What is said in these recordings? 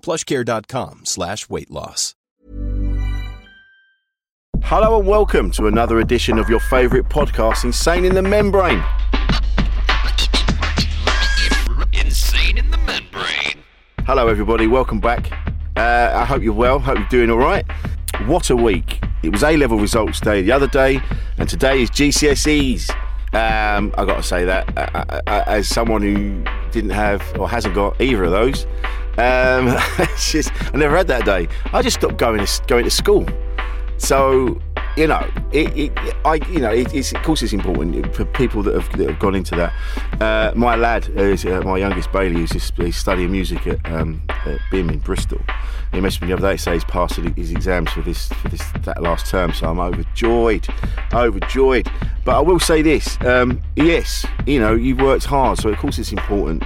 plushcare.com slash weight loss. Hello and welcome to another edition of your favourite podcast, Insane in the Membrane. Insane in the membrane. Hello, everybody. Welcome back. Uh, I hope you're well. Hope you're doing all right. What a week! It was A level results day the other day, and today is GCSEs. Um, I got to say that uh, uh, as someone who didn't have or hasn't got either of those, um, just, I never had that day. I just stopped going to, going to school. So you know, it, it, I, you know, it, it's, of course it's important for people that have, that have gone into that. Uh, my lad, is uh, my youngest Bailey, who's just, he's studying music at, um, at BIMM in Bristol. He messaged me the other day say he's passed his exams for this for this that last term, so I'm overjoyed, overjoyed. But I will say this: um, yes, you know, you've worked hard, so of course it's important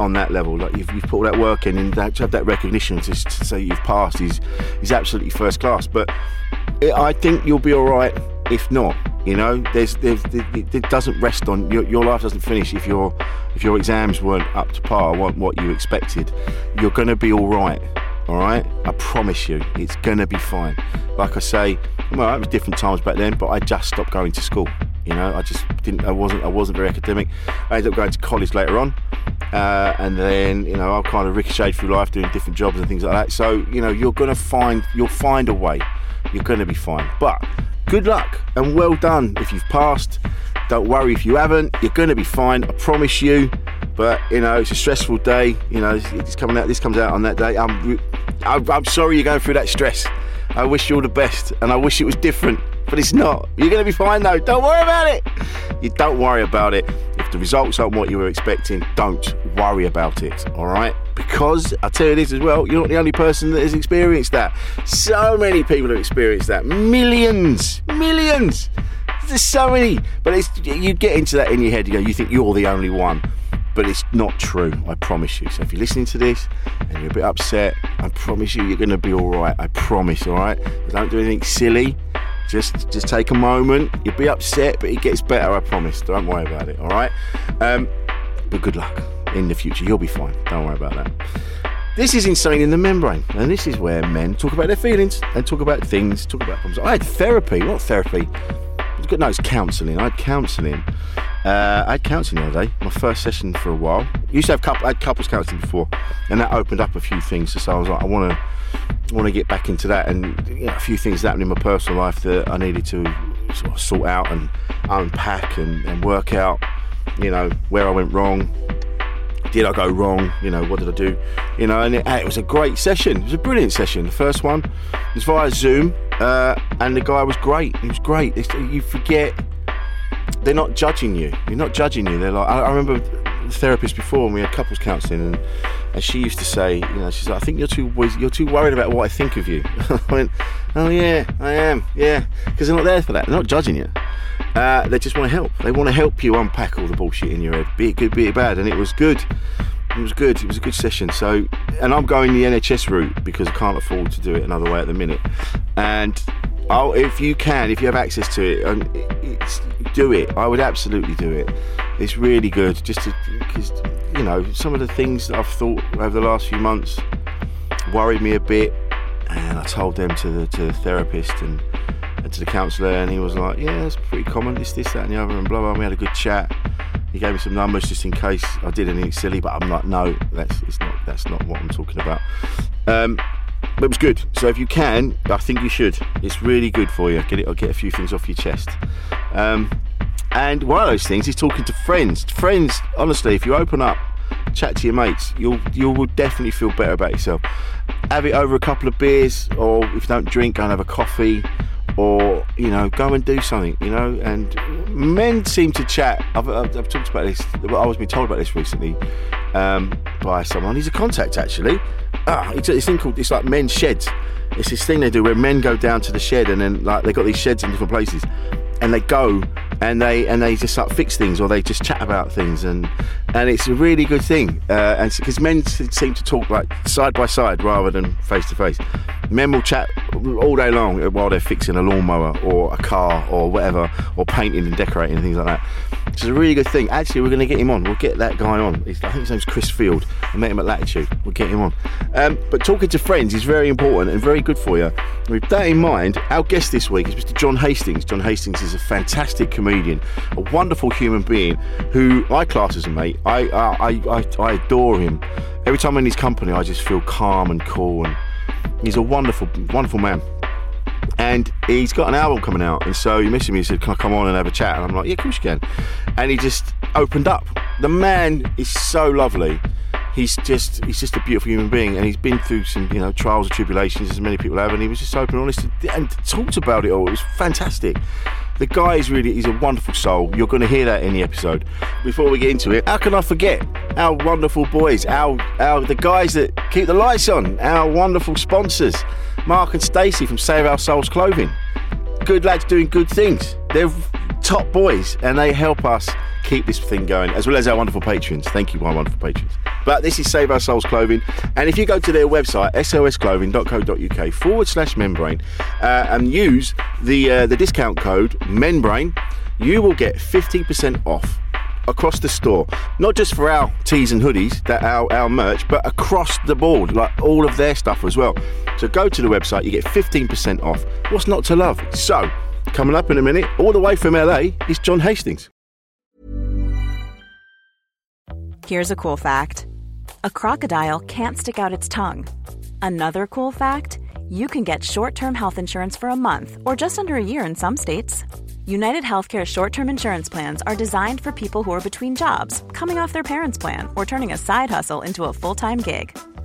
on that level. Like you've, you've put all that work in, and that, to have that recognition to, to say you've passed is is absolutely first class. But it, I think you'll be all right if not. You know, there's, there's it, it doesn't rest on your, your life doesn't finish if your if your exams weren't up to par, what what you expected. You're going to be all right. All right, I promise you, it's gonna be fine. Like I say, well, it was different times back then, but I just stopped going to school. You know, I just didn't. I wasn't. I wasn't very academic. I ended up going to college later on, uh, and then you know I kind of ricocheted through life doing different jobs and things like that. So you know, you're gonna find. You'll find a way. You're gonna be fine. But good luck and well done if you've passed. Don't worry if you haven't. You're gonna be fine. I promise you. But you know, it's a stressful day. You know, it's coming out. This comes out on that day. I'm, I'm, I'm sorry you're going through that stress. I wish you all the best, and I wish it was different, but it's not. You're going to be fine though. Don't worry about it. You don't worry about it. If the results aren't what you were expecting, don't worry about it. All right? Because I tell you this as well, you're not the only person that has experienced that. So many people have experienced that. Millions, millions. There's so many. But you get into that in your head. You go, you think you're the only one but it's not true. I promise you. So if you're listening to this and you're a bit upset, I promise you, you're going to be all right. I promise. All right. Don't do anything silly. Just, just take a moment. You'll be upset, but it gets better. I promise. Don't worry about it. All right. Um, but good luck in the future. You'll be fine. Don't worry about that. This is Insane in the Membrane, and this is where men talk about their feelings and talk about things, talk about problems. I had therapy, not therapy. No, it's counselling. I had counselling uh, I had counselling the other day, my first session for a while. Used to have couple, I had couples counselling before, and that opened up a few things. So I was like, I want to, want to get back into that, and you know, a few things happened in my personal life that I needed to sort of sort out and unpack and, and work out. You know where I went wrong. Did I go wrong? You know what did I do? You know, and it, it was a great session. It was a brilliant session. The first one was via Zoom, uh, and the guy was great. He was great. You forget they're not judging you. You're not judging you. They're like, I, I remember therapist before, and we had couples counselling, and, and she used to say, you know, she's like, I think you're too you're too worried about what I think of you. I went, oh yeah, I am, yeah, because they're not there for that. They're not judging you. Uh, they just want to help. They want to help you unpack all the bullshit in your head, be it good, be it bad, and it was good. It was good. It was a good session. So, and I'm going the NHS route because I can't afford to do it another way at the minute. And oh, if you can, if you have access to it, do it. I would absolutely do it. It's really good. Just because you know some of the things that I've thought over the last few months worried me a bit, and I told them to the to the therapist and, and to the counsellor, and he was like, "Yeah, it's pretty common. This, this, that, and the other," and blah blah. We had a good chat. He gave me some numbers just in case I did anything silly, but I'm like, no, that's it's not that's not what I'm talking about. Um, but it was good. So if you can, I think you should. It's really good for you. Get it, or get a few things off your chest. Um, and one of those things is talking to friends. Friends, honestly, if you open up, chat to your mates, you'll you will definitely feel better about yourself. Have it over a couple of beers, or if you don't drink, go and have a coffee, or you know, go and do something. You know, and men seem to chat. I've, I've, I've talked about this. I was being told about this recently um, by someone. He's a contact actually. Ah, it's it's thing called it's like men's sheds. It's this thing they do where men go down to the shed and then like they got these sheds in different places, and they go and they and they just like fix things or they just chat about things and and it's a really good thing. Uh, and because men seem to talk like side by side rather than face to face. Men will chat all day long while they're fixing a lawnmower or a car or whatever or painting and decorating and things like that. Which is a really good thing. Actually, we're going to get him on. We'll get that guy on. He's, I think his name's Chris Field. I met him at Latitude. We'll get him on. Um, but talking to friends is very important and very good for you. With that in mind, our guest this week is Mr. John Hastings. John Hastings is a fantastic comedian, a wonderful human being who I class as a mate. I I, I, I, adore him. Every time I'm in his company, I just feel calm and cool. And he's a wonderful, wonderful man and he's got an album coming out. And so he messaged me and said, Can I come on and have a chat? And I'm like, Yeah, of course you can. And he just opened up. The man is so lovely. He's just he's just a beautiful human being and he's been through some, you know, trials and tribulations as many people have, and he was just open and honest and, and talked about it all. It was fantastic. The guy is really he's a wonderful soul. You're gonna hear that in the episode. Before we get into it, how can I forget our wonderful boys, our our the guys that keep the lights on, our wonderful sponsors, Mark and Stacey from Save Our Souls Clothing good lads doing good things. They're top boys and they help us keep this thing going, as well as our wonderful patrons. Thank you, my wonderful patrons. But this is Save Our Souls Clothing. And if you go to their website, sosclothing.co.uk forward slash membrane, uh, and use the, uh, the discount code membrane, you will get 50% off across the store, not just for our tees and hoodies, that our, our merch, but across the board, like all of their stuff as well. So go to the website, you get 15% off. What's not to love? So, coming up in a minute, all the way from LA, is John Hastings. Here's a cool fact a crocodile can't stick out its tongue. Another cool fact you can get short term health insurance for a month or just under a year in some states. United Healthcare short term insurance plans are designed for people who are between jobs, coming off their parents' plan, or turning a side hustle into a full time gig.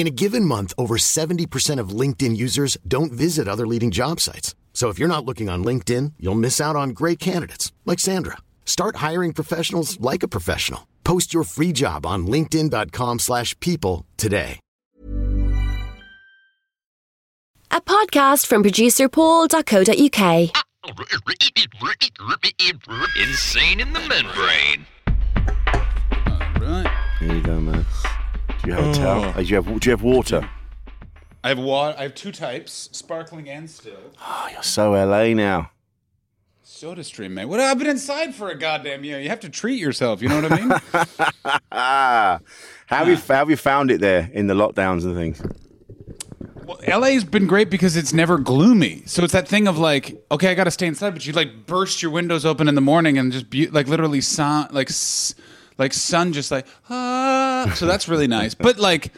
In a given month, over 70% of LinkedIn users don't visit other leading job sites. So if you're not looking on LinkedIn, you'll miss out on great candidates like Sandra. Start hiring professionals like a professional. Post your free job on linkedin.com/people slash people today. A podcast from producer paul.co.uk. Insane in the membrane. Right. There you go, man. Do you have a towel? Uh, Do you have, do you have water? I have water. I have two types, sparkling and still. Oh, you're so LA now. Soda stream, man. What? I've been inside for a goddamn year. You have to treat yourself. You know what I mean? How have, you, how have you found it there in the lockdowns and things? well, LA's been great because it's never gloomy. So it's that thing of like, okay, I got to stay inside, but you like burst your windows open in the morning and just be, like literally sun, like s- like sun, just like ah. So that's really nice. But like.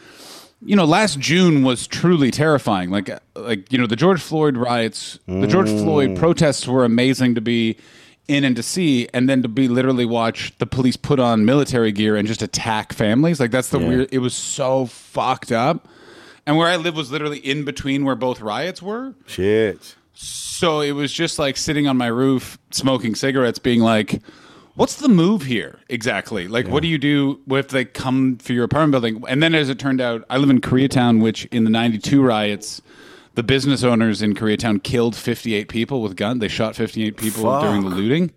You know, last June was truly terrifying. Like, like you know, the George Floyd riots, the George Floyd protests were amazing to be in and to see, and then to be literally watch the police put on military gear and just attack families. Like that's the Yeah. weird. It was so fucked up. And where I live was literally in between where both riots were. Shit. So it was just like sitting on my roof smoking cigarettes, being like, "What's the move here exactly? Like, what do you do if they come for your apartment building?" And then, as it turned out, I live in Koreatown, which in the '92 riots, the business owners in Koreatown killed 58 people with gun. They shot 58 people Fuck. during the looting.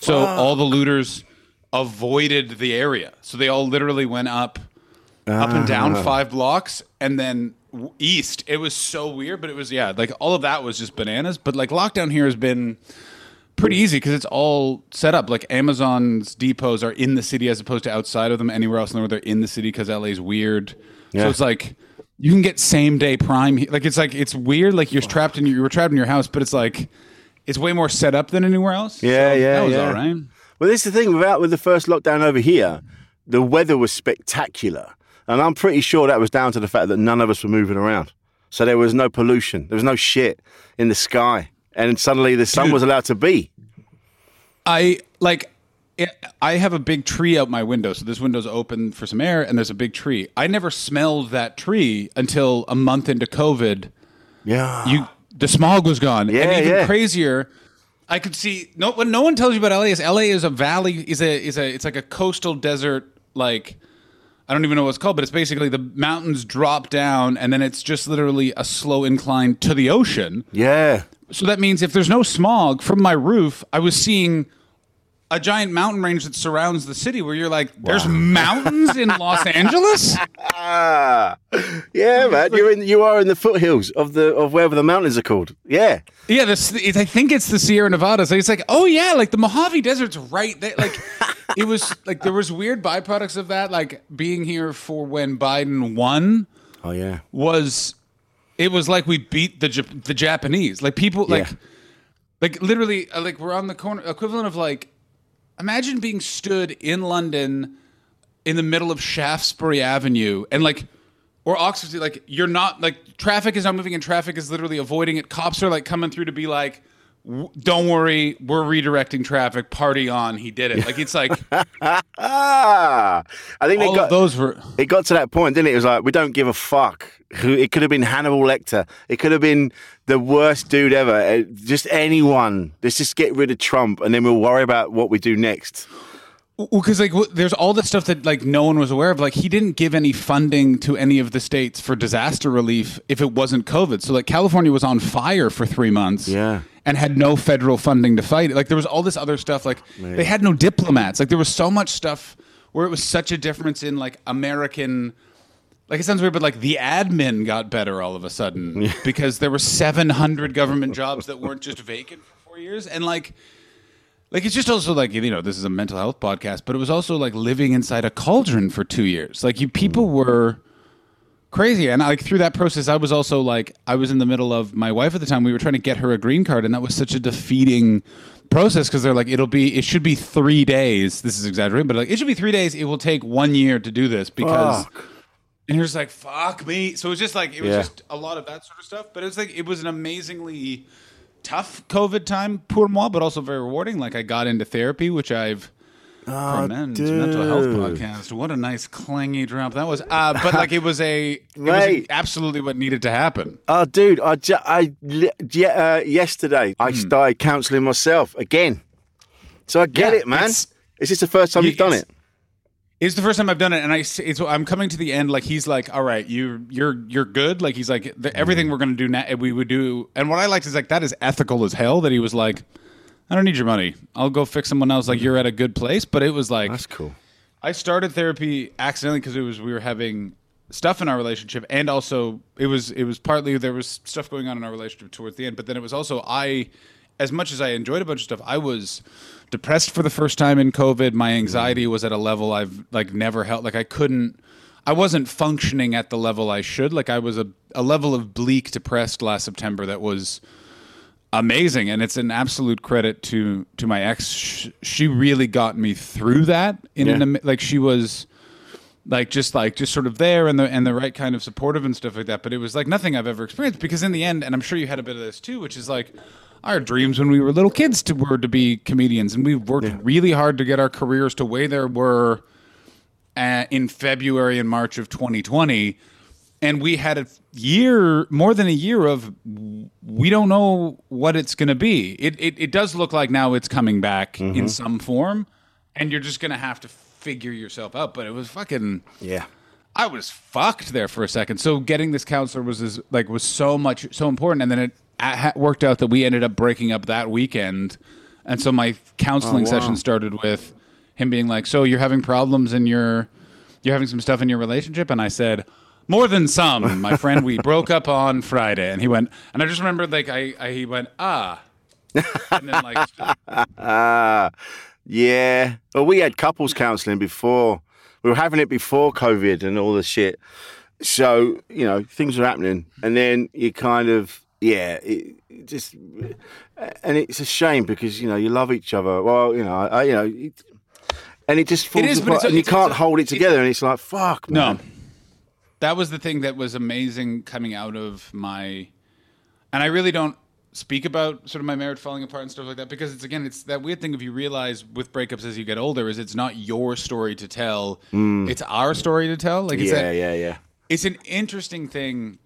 So all the looters avoided the area. So they all literally went up, up and down ah. five blocks, and then east. It was so weird, but it was yeah, like all of that was just bananas. But like lockdown here has been pretty easy because it's all set up. Like Amazon's depots are in the city as opposed to outside of them. Anywhere else in the world, they're in the city because LA's weird. Yeah. So it's like you can get same day prime. Like it's like it's weird. Like you're trapped in your, you were trapped in your house, but it's like it's way more set up than anywhere else. Yeah, So yeah, that was yeah. all right. Well, this is the thing. Without with the first lockdown over here, the weather was spectacular, and I'm pretty sure that was down to the fact that none of us were moving around. So there was no pollution. There was no shit in the sky, and suddenly the sun Dude. was allowed to be. I like. It, I have a big tree out my window, so this window's open for some air, and there's a big tree. I never smelled that tree until a month into COVID. Yeah. You, the smog was gone, Yeah, and even yeah. crazier. I could see no. What no one tells you about LA is LA is a valley. is a is a it's like a coastal desert. Like I don't even know what it's called, but it's basically the mountains drop down, and then it's just literally a slow incline to the ocean. Yeah. So that means if there's no smog from my roof, I was seeing a giant mountain range that surrounds the city where you're like, there's mountains in Los Angeles? Ah. Yeah, man. You're in. You are in the foothills of the of wherever the mountains are called. Yeah. Yeah, this I think it's the Sierra Nevada. So it's like, oh yeah, like the Mojave Desert's right there. Like it was like there was weird byproducts of that, like being here for when Biden won Oh yeah. was it was like we beat the Jap- the Japanese. Like people like Yeah. like literally uh, like we're on the corner equivalent of like imagine being stood in London in the middle of Shaftesbury Avenue and like or Oxford Street, like you're not like traffic is not moving and traffic is literally avoiding it. Cops are like coming through to be like "W- don't worry, we're redirecting traffic. Party on. He did it. Like it's like. I think it got those were it got to that point, didn't it? It was like we don't give a fuck. Who it could have been Hannibal Lecter. It could have been the worst dude ever. Uh, Just anyone. Let's just get rid of Trump, and then we'll worry about what we do next. Because like w- there's all this stuff that like no one was aware of. Like he didn't give any funding to any of the states for disaster relief if it wasn't covid. So like california was on fire for three months Yeah. and had no federal funding to fight it. Like there was all this other stuff like they had no diplomats. Like there was so much stuff where it was such a difference in like american like it sounds weird, but like the admin got better all of a sudden because there were 700 government jobs that weren't just vacant for four years, and like, like it's just also like you know this is a mental health podcast, but it was also like living inside a cauldron for two years. Like you people hmm. were crazy, and like through that process, I was also like I was in the middle of my wife at the time. We were trying to get her a green card, and that was such a defeating process because they're like it'll be it should be three days. This is exaggerating, but like it should be three days. It will take one year to do this because. Fuck. And you're just like, fuck me. So it was just like, it was Yeah. just a lot of that sort of stuff. But it was like, it was an amazingly tough COVID time pour moi, but also very rewarding. Like I got into therapy, which I've for men's mental health Ah, podcast. What a nice clangy drop that was. Uh, but like it was a, it was absolutely what needed to happen. Oh, dude, I, ju- I yeah, uh, yesterday I Hmm. started counselling myself again. So I get Yeah, it, man. Is this the first time Yeah, you've done it? It's the first time I've done it, and I it's, I'm coming to the end. Like he's like, "All right, you you're you're good." Like he's like, the, "Everything we're gonna do now, we would do." And what I liked is like that is ethical as hell. That he was like, "I don't need your money. I'll go fix someone else." Like you're at a good place, but it was like That's cool. I started therapy accidentally because it was we were having stuff in our relationship, and also it was it was partly there was stuff going on in our relationship towards the end, but then it was also I, as much as I enjoyed a bunch of stuff, I was depressed for the first time in COVID. My mm-hmm. anxiety was at a level I've like never held. Like I couldn't. I wasn't functioning at the level I should. Like I was a, a level of bleak depressed last September that was amazing and it's an absolute credit to to my ex Sh- she really got me through that in an Yeah. am- like she was like just like just sort of there and the and the right kind of supportive and stuff like that but it was like nothing I've ever experienced because in the end and I'm sure you had a bit of this too which is like our dreams when we were little kids to were to be comedians and we've worked really hard to get our careers to where there were uh, in February and March of 2020 and we had a year, more than a year of we don't know what it's going to be. It, it it does look like now it's coming back Mm-hmm. in some form, and you're just going to have to figure yourself out. But it was fucking. Yeah. I was fucked there for a second. So getting this counselor was is, like was so much so important, and then it ha- worked out that we ended up breaking up that weekend, and so my counseling Oh, wow. session started with him being like, "So you're having problems in your, you're having some stuff in your relationship," and I said. More than some, my friend. We broke up on Friday, and he went, and I just remembered, like, I, I he went, ah, and then like, Ah, yeah. Well, we had couples counselling before. We were having it before COVID and all the shit. So you know things were happening, and then you kind of yeah, it, it just and it's a shame because you know you love each other. Well, you know, I, you know, it, and it just falls is, but apart, a- and you can't a- hold it together, and it's like fuck, No. That was the thing that was amazing coming out of my and I really don't speak about sort of my marriage falling apart and stuff like that because it's again it's that weird thing if you realize with breakups as you get older is it's not your story to tell mm. it's our story to tell like it's yeah, that- yeah, yeah. it's an interesting thing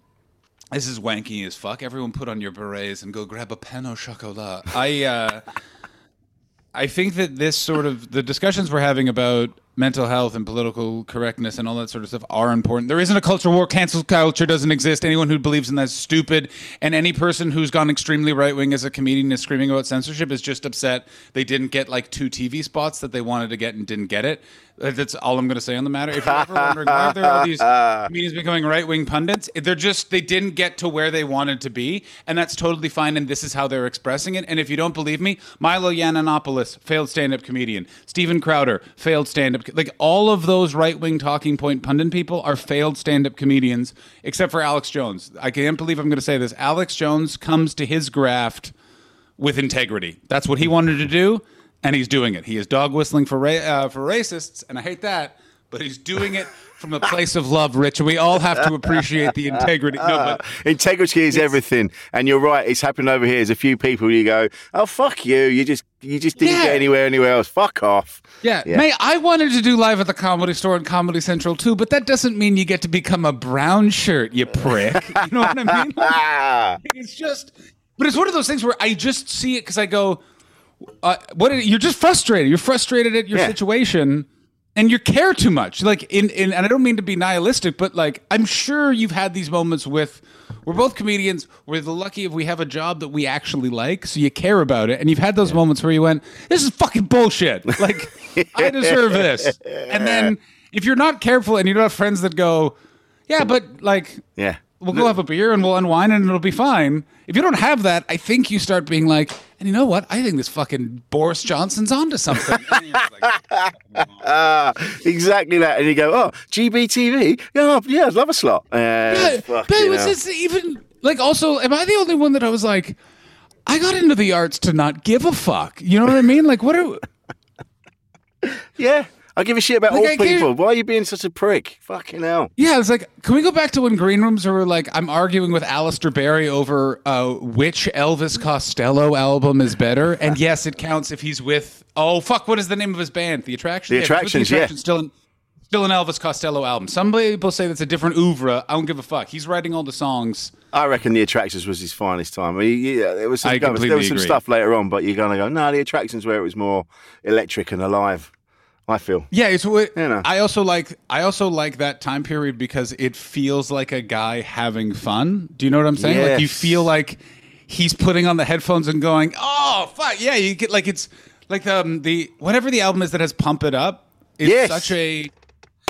this is wanky as fuck. Everyone put on your berets and go grab a pain au chocolat. I uh I think that this sort of the discussions we're having about mental health and political correctness and all that sort of stuff are important. There isn't a culture war. Cancel culture doesn't exist. Anyone who believes in that is stupid. And any person who's gone extremely right wing as a comedian is screaming about censorship is just upset they didn't get like two TV spots that they wanted to get and didn't get it. Uh, That's all I'm going to say on the matter. If you're ever wondering why there are these comedians becoming right wing pundits, they're just they didn't get to where they wanted to be, and that's totally fine. And this is how they're expressing it. And if you don't believe me, Milo Yiannopoulos, failed stand up comedian, Steven Crowder, failed stand up. Like all of those right wing talking point pundit people are failed stand up comedians, except for Alex Jones. I can't believe I'm going to say this. Alex Jones comes to his graft with integrity. That's what he wanted to do, and he's doing it. He is dog whistling for ra- uh, for racists, and I hate that, but he's doing it from a place of love, Rich. And we all have to appreciate the integrity. No, but Integrity is everything, and you're right. It's happened over here. There's a few people you go, "Oh fuck you! You just you just didn't Yeah. get anywhere anywhere else. Fuck off." yeah, Yeah. May I wanted to do live at the Comedy Store and Comedy Central too, but that doesn't mean you get to become a brown shirt, you prick. You know what I mean? Ah, it's just but it's one of those things where i just see it because i go uh, what you're just frustrated you're frustrated at your Yeah. situation and you care too much. Like in, in and i don't mean to be nihilistic but like i'm sure you've had these moments with we're both comedians. We're the lucky if we have a job that we actually like so you care about it. And you've had those moments where you went this is fucking bullshit. Like i deserve this. And then if you're not careful and you don't have friends that go yeah but like yeah. We'll go have a beer and we'll unwind and it'll be fine. If you don't have that, I think you start being like, and you know what? I think this fucking Boris Johnson's onto something. And you're just like, Ah, exactly that. And you go, "Oh, GBTV? Yeah, yeah, I'd love a slot." Uh, yeah, but it was hell. just even like also, am I the only one that I was like, I got into the arts to not give a fuck. You know what I mean? Like, what are yeah. I give a shit about Like, all I people. Why are you being such a prick? Fucking hell. Yeah, it's like, can we go back to when green rooms were like, I'm arguing with Alistair Barrie over uh, which Elvis Costello album is better? And yes, it counts if he's with, oh, fuck, what is the name of his band? The Attraction? The if he's with Attractions, the yeah. Attractions, Still, an, still an Elvis Costello album. Some people say that's a different oeuvre. I don't give a fuck. He's writing all the songs. I reckon the attractions was his finest time. I mean, yeah, there was some, I there was some agree. stuff later on, but you're gonna go, no, the attractions where it was more electric and alive. I feel. Yeah, it's what You know. I also like. I also like that time period because it feels like a guy having fun. Do you know what I'm saying? Like you feel like he's putting on the headphones and going, "Oh fuck yeah!" You get like it's like um the whatever the album is that has "Pump It Up." It's Yes. such a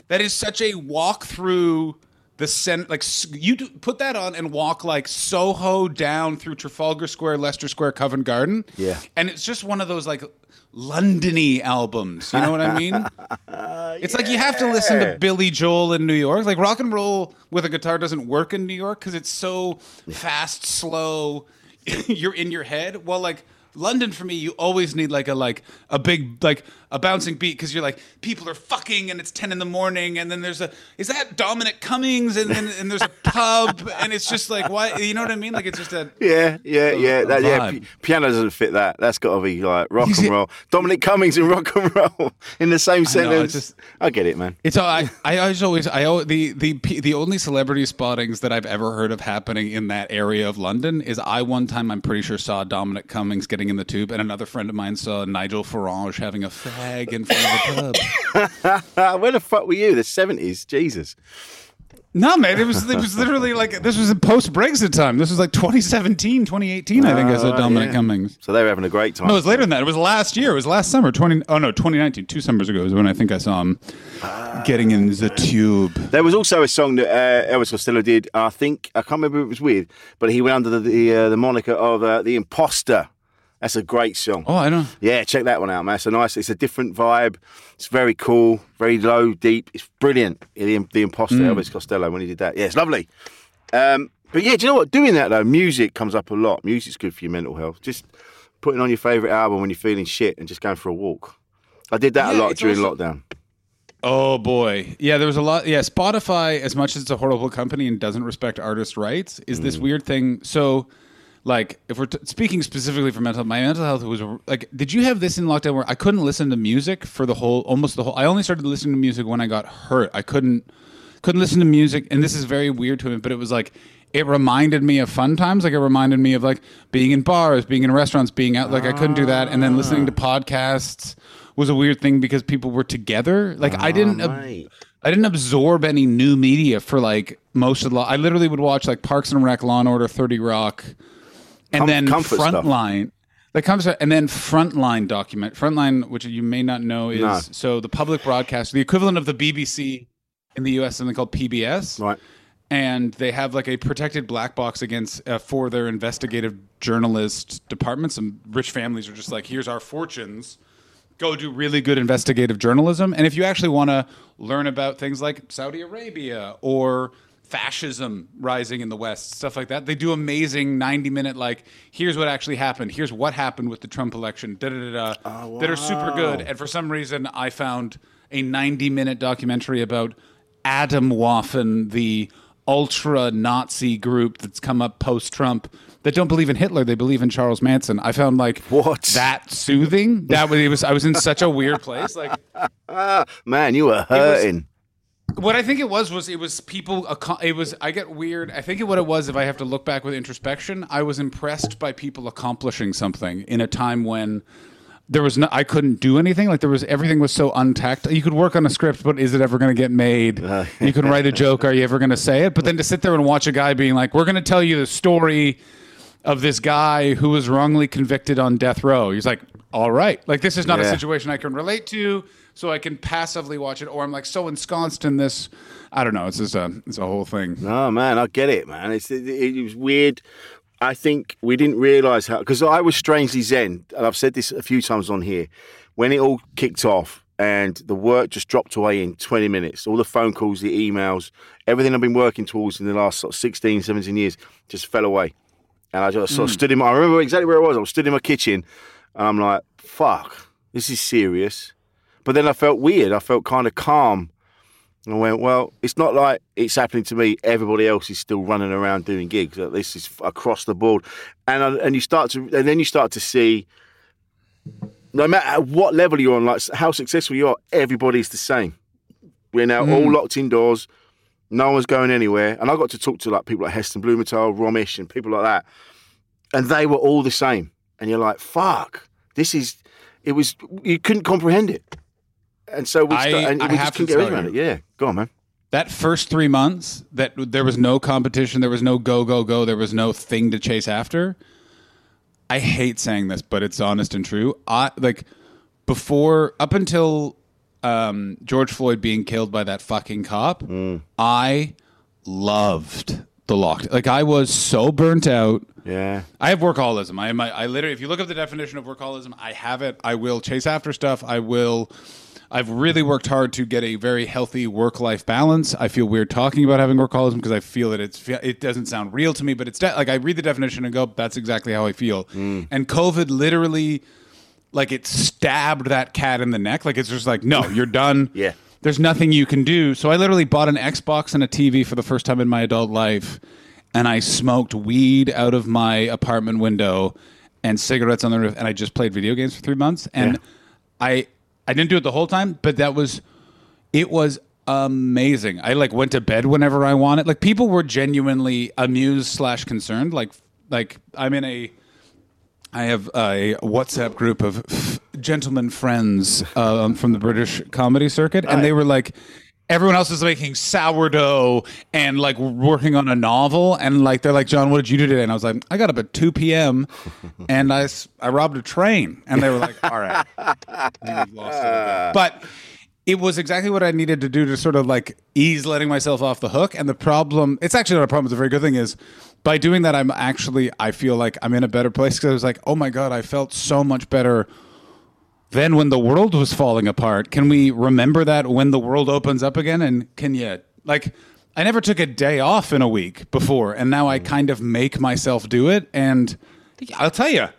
that is such a walk through the cent like you do, put that on and walk like Soho down through Trafalgar Square, Leicester Square, Covent Garden. Yeah. and it's just one of those like Londony albums. You know what I mean? It's like you have to listen to Billy Joel in New York. Like rock and roll with a guitar doesn't work in New York because it's so fast, slow. You're in your head. Well, like London for me, you always need like a like a big like a bouncing beat because you're like people are fucking and it's ten in the morning and then there's a is that Dominic Cummings and then and there's a pub and it's just like why you know what I mean like it's just a Yeah, yeah, yeah. That, yeah, pi- piano doesn't fit that. That's got to be like rock and roll. Dominic Cummings and rock and roll in the same I know, sentence. just- I get it, man. It's all, I I always always I al- the the the only celebrity spottings that I've ever heard of happening in that area of London is I one time I'm pretty sure saw Dominic Cummings getting in the tube and another friend of mine saw Nigel Farage having a fag in front of a pub. Where the fuck were you? The seventies, Jesus. No, man, it was it was literally like this was in post Brexit time. This was like 2017, 2018. I think I saw Oh, Dominic yeah. Cummings. So they were having a great time. No, it was later than that. It was last year. It was last summer. 20 Oh no, 2019. Two summers ago is when I think I saw him getting in the tube. There was also a song that uh, Elvis Costello did. I think I can't remember who it was with, but he went under the the, uh, the moniker of uh, the Imposter. That's a great song. Oh, I don't. Yeah, check that one out, man. It's a nice. It's a different vibe. It's very cool, very low, deep. It's brilliant. The, the Imposter, Mm. Elvis Costello, when he did that. Yeah, it's lovely. Um, but yeah, do you know what? Doing that though, music comes up a lot. Music's good for your mental health. Just putting on your favourite album when you're feeling shit and just going for a walk. I did that a lot during also- lockdown. Oh boy, yeah. There was a lot. Yeah, Spotify, as much as it's a horrible company and doesn't respect artist rights, is this weird thing. So, like, if we're t- speaking specifically for mental, my mental health was like. Did you have this in lockdown where I couldn't listen to music for the whole, almost the whole? I only started listening to music when I got hurt. I couldn't, couldn't listen to music, and this is very weird to me, but it was like. It reminded me of fun times. Like it reminded me of like being in bars, being in restaurants, being out. Like I couldn't do that, and then listening to ah. podcasts was a weird thing because people were together. Like I didn't. Ah, ab- I didn't absorb any new media for like most of the. I literally would watch like Parks and Rec, Law and Order, Thirty Rock, and Com- then comfort stuff. Frontline. Like comes and then Frontline document Frontline, which you may not know is No. so the public broadcast, the equivalent of the BBC in the U.S. something called PBS, Right. and they have like a protected black box against uh, for their investigative journalist departments. And rich families are just like, here's our fortunes. Go do really good investigative journalism. And if you actually want to learn about things like Saudi Arabia or fascism rising in the West, stuff like that, they do amazing 90 minute, like, here's what actually happened. Here's what happened with the Trump election, da da da da, oh, that are super good. And for some reason, I found a 90 minute documentary about Atomwaffen, the ultra Nazi group that's come up post Trump that don't believe in Hitler, they believe in Charles Manson. I found like What? that soothing. That was, it was I was in such a weird place. Like man, you were hurting. What I think it was was it was people. It was I get weird. I think it, what it was, if I have to look back with introspection, I was impressed by people accomplishing something in a time when there was no. I couldn't do anything. Like there was everything was so untact. You could work on a script, but is it ever going to get made? Uh, you can write a joke. Are you ever going to say it? But then to sit there and watch a guy being like, "We're going to tell you the story." Of this guy who was wrongly convicted on death row. He's like, all right. Like, this is not a situation I can relate to, so I can passively watch it, or I'm like so ensconced in this. I don't know. It's just a, it's a whole thing. No, man, I get it, man. It's, it, it was weird. I think we didn't realise how, because I was strangely zen, and I've said this a few times on here. When it all kicked off and the work just dropped away in 20 minutes, all the phone calls, the emails, everything I've been working towards in the last sort of 16, 17 years just fell away. And I just sort of hmm. stood in my, I remember exactly where I was. I was stood in my kitchen and I'm like, fuck, this is serious. But then I felt weird. I felt kind of calm. And I went, well, it's not like it's happening to me. Everybody else is still running around doing gigs. This is across the board, and I- and you start to, and then you start to see, no matter what level you're on, like how successful you are, everybody's the same. We're now all mm. locked indoors. No one's going anywhere. And I got to talk to like people like Heston Blumenthal, Romesh, and people like that, and they were all the same. And you're like, fuck, this is. It was you couldn't comprehend it, and so we, I- sta- and I we have just to couldn't get around it. Yeah, go on, man. That first three months, that there was no competition, there was no go, go, go, there was no thing to chase after. I hate saying this, but it's honest and true. I like before, up until um, George Floyd being killed by that fucking cop, I loved the locked. Like I was so burnt out. Yeah. I have workaholism. I am. I, I literally, if you look up the definition of workaholism, I have it. I will chase after stuff. I will. I've really worked hard to get a very healthy work life balance. I feel weird talking about having workaholism because I feel that it's it doesn't sound real to me, but it's de- like I read the definition and go, that's exactly how I feel. Mm. And COVID literally, like it stabbed that cat in the neck. Like it's just like, no, you're done. Yeah. There's nothing you can do. So I literally bought an Xbox and a TV for the first time in my adult life, and I smoked weed out of my apartment window and cigarettes on the roof, and I just played video games for three months. And Yeah. I I didn't do it the whole time, but that was it was amazing. I like went to bed whenever I wanted. Like people were genuinely amused slash concerned. Like like I'm in a I have a WhatsApp group of f- gentlemen friends um, from the British comedy circuit, and they were like, everyone else is making sourdough and like working on a novel, and like they're like, John, what did you do today? And I was like, I got up at two p.m. and i i robbed a train, and they were like, all right, I think we've lost but. It was exactly what I needed to do to sort of like ease letting myself off the hook. And the problem, it's actually not a problem, it's a very good thing, is by doing that, I'm actually, I feel like I'm in a better place because I was like, oh my God, I felt so much better than when the world was falling apart. Can we remember that when the world opens up again? And can you, like, I never took a day off in a week before, and now I mm. kind of make myself do it. And I'll tell you,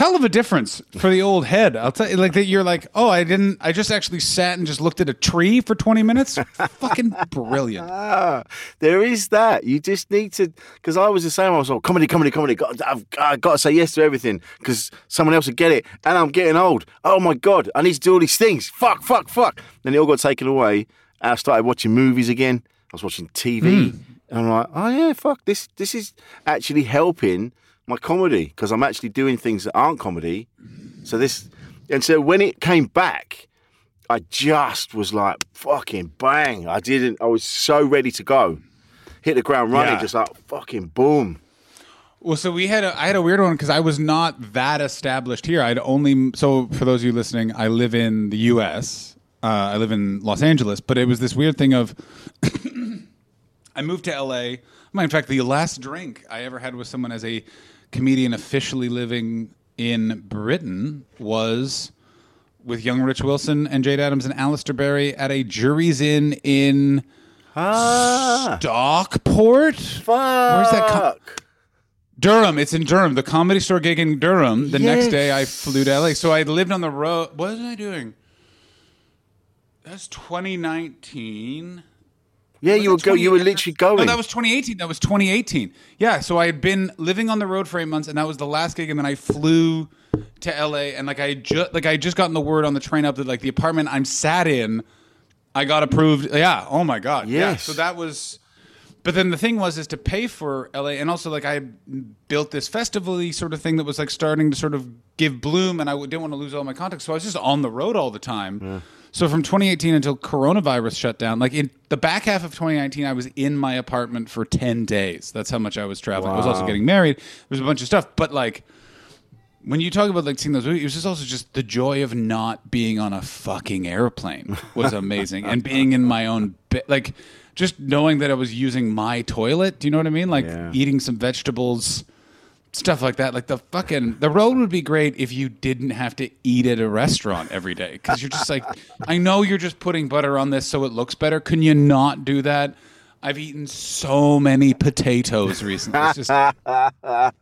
hell of a difference for the old head. I'll tell you, like that. You're like, oh, I didn't. I just actually sat and just looked at a tree for 20 minutes. Fucking brilliant. Ah, there is that. You just need to, because I was the same. I was like, comedy, comedy, comedy. Got, I've, I've got to say yes to everything because someone else would get it. And I'm getting old. Oh my God, I need to do all these things. Fuck, fuck, fuck. Then it all got taken away. And I started watching movies again. I was watching TV. And I'm like, oh yeah, fuck, this, this is actually helping my comedy because I'm actually doing things that aren't comedy. So this, and so when it came back, I just was like, fucking bang. I didn't, I was so ready to go. Hit the ground running, Yeah. just like fucking boom. Well, so we had a, I had a weird one because I was not that established here. I'd only so for those of you listening, I live in the U.S. Uh, I live in Los Angeles, but it was this weird thing of I moved to L.A. In fact, the last drink I ever had with someone as a comedian officially living in Britain was with young Rich Wilson and Jayde Adams and Alistair Barrie at a Jury's Inn in Ah, Stockport. fuck. Where's that co- Durham. It's in Durham. The comedy store gig in Durham. The next day I flew to LA. So I lived on the road. What was I doing? That's 2019. Yeah, you were Was go, you were literally going. No, that was 2018. That was 2018. Yeah. So I had been living on the road for eight months, and that was the last gig. And then I flew to LA, and like I just like I just gotten the word on the train up that like the apartment I'm sat in, I got approved. Yeah. Oh my god. Yeah. So that was. But then the thing was is to pay for LA, and also like I built this festival-y sort of thing that was like starting to sort of give bloom, and I didn't want to lose all my contacts, so I was just on the road all the time. So from 2018 until coronavirus shut down, like in the back half of 2019, I was in my apartment for 10 days. That's how much I was traveling. I was also getting married. There was a bunch of stuff, but like when you talk about like seeing those movies, it was just also just the joy of not being on a fucking airplane was amazing, and being in my own bed, like just knowing that I was using my toilet. Do you know what I mean? Like Yeah. eating some vegetables, stuff like that. Like the fucking the road would be great if you didn't have to eat at a restaurant every day because you're just like, I know you're just putting butter on this so it looks better. Can you not do that? I've eaten so many potatoes recently. It's just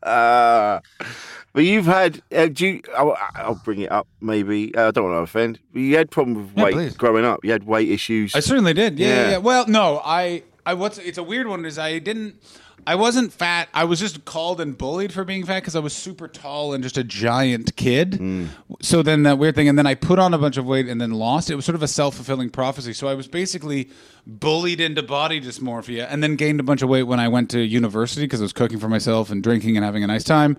but you've had, uh, do you, I'll, I'll bring it up maybe. Uh, I don't want to offend. You had problems with Yeah, weight please. growing up. You had weight issues. I certainly did. Yeah, yeah. Yeah. yeah. Well, no, I, I what's it's a weird one is I didn't, I wasn't fat. I was just called and bullied for being fat because I was super tall and just a giant kid. So then that weird thing, and then I put on a bunch of weight and then lost. It was sort of a self fulfilling prophecy. So I was basically bullied into body dysmorphia, and then gained a bunch of weight when I went to university because I was cooking for myself and drinking and having a nice time.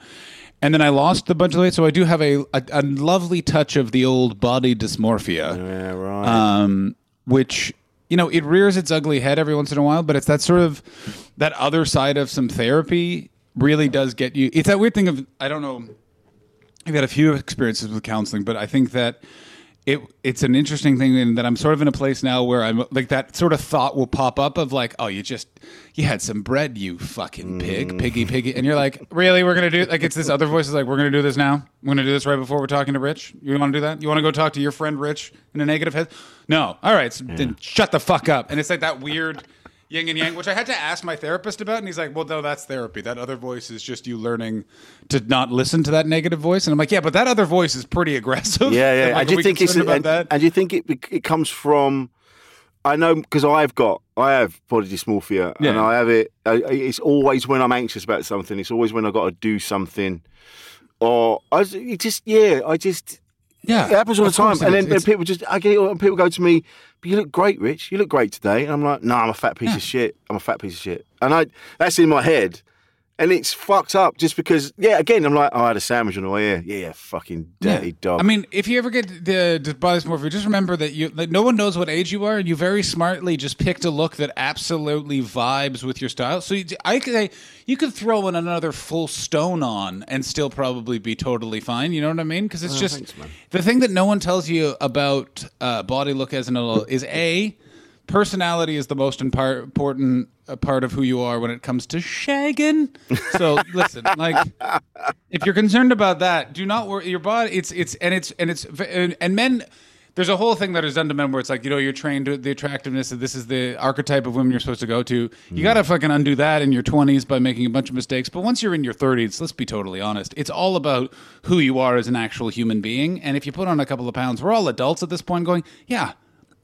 And then I lost a bunch of weight, so I do have a, a, a lovely touch of the old body dysmorphia yeah, right. um, which you know it rears its ugly head every once in a while but it's that sort of that other side of some therapy really does get you it's that weird thing of i don't know i've had a few experiences with counseling but i think that it it's an interesting thing in that I'm sort of in a place now where I'm like that sort of thought will pop up of like, oh, you just you had some bread, you fucking pig, mm. piggy, piggy, and you're like, really, we're gonna do like it's this other voice is like, we're gonna do this now, we're gonna do this right before we're talking to Rich. You want to do that? You want to go talk to your friend Rich in a negative head? No, all right, so then shut the fuck up. And it's like that weird. Yin and yang, which I had to ask my therapist about, and he's like, "Well, no, that's therapy. That other voice is just you learning to not listen to that negative voice." And I'm like, "Yeah, but that other voice is pretty aggressive." Yeah, yeah. Like, I are do think it's about and, that. and you think it it comes from? I know because I've got I have body dysmorphia and I have it. It's always when I'm anxious about something. It's always when I've got to do something, or I it just yeah. I just Yeah, it happens all the time. And then and people just I get it, and people go to me, "But you look great, Rich. You look great today." And I'm like, "No, I'm a fat piece of hmm. shit. I'm a fat piece of shit." And I that's in my head. And it's fucked up just because, yeah, again, I'm like, oh, I had a sandwich on the way here. Yeah, yeah, fucking dirty Yeah. dog. I mean, if you ever get the, dysmorphia, just remember that you that no one knows what age you are, and you very smartly just picked a look that absolutely vibes with your style. So you, I could say you could throw in another full stone on and still probably be totally fine. You know what I mean? Because it's Oh, just thanks, the thing that no one tells you about uh, body look as an adult is a personality is the most impar- important uh, part of who you are when it comes to shagging. So listen, like if you're concerned about that, do not worry. Your body, it's it's and it's and it's and, and men. There's a whole thing that is done to men where it's like you know you're trained to the attractiveness of this is the archetype of women you're supposed to go to. You got to fucking undo that in your 20s by making a bunch of mistakes. But once you're in your 30s, let's be totally honest, it's all about who you are as an actual human being. And if you put on a couple of pounds, we're all adults at this point. Going, yeah,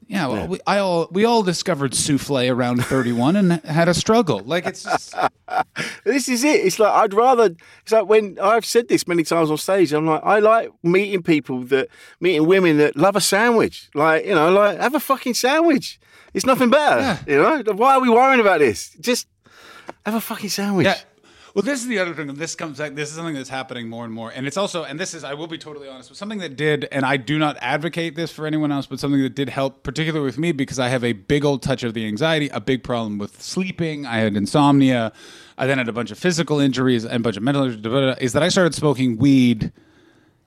yeah, well, We, I all we all discovered souffle around 31 and had a struggle. Like it's just, This is it. It's like I'd rather. It's like when I've said this many times on stage. I'm like, I like meeting people that meeting women that love a sandwich. Like you know, like have a fucking sandwich. It's nothing better. You know, why are we worrying about this? Just have a fucking sandwich. Yeah. Well, this is the other thing. This comes back. This is something that's happening more and more, and it's also, and this is, I will be totally honest, with something that did, and I do not advocate this for anyone else, but something that did help, particularly with me, because I have a big old touch of the anxiety, a big problem with sleeping. I had insomnia. I then had a bunch of physical injuries and a bunch of mental injuries. Is that I started smoking weed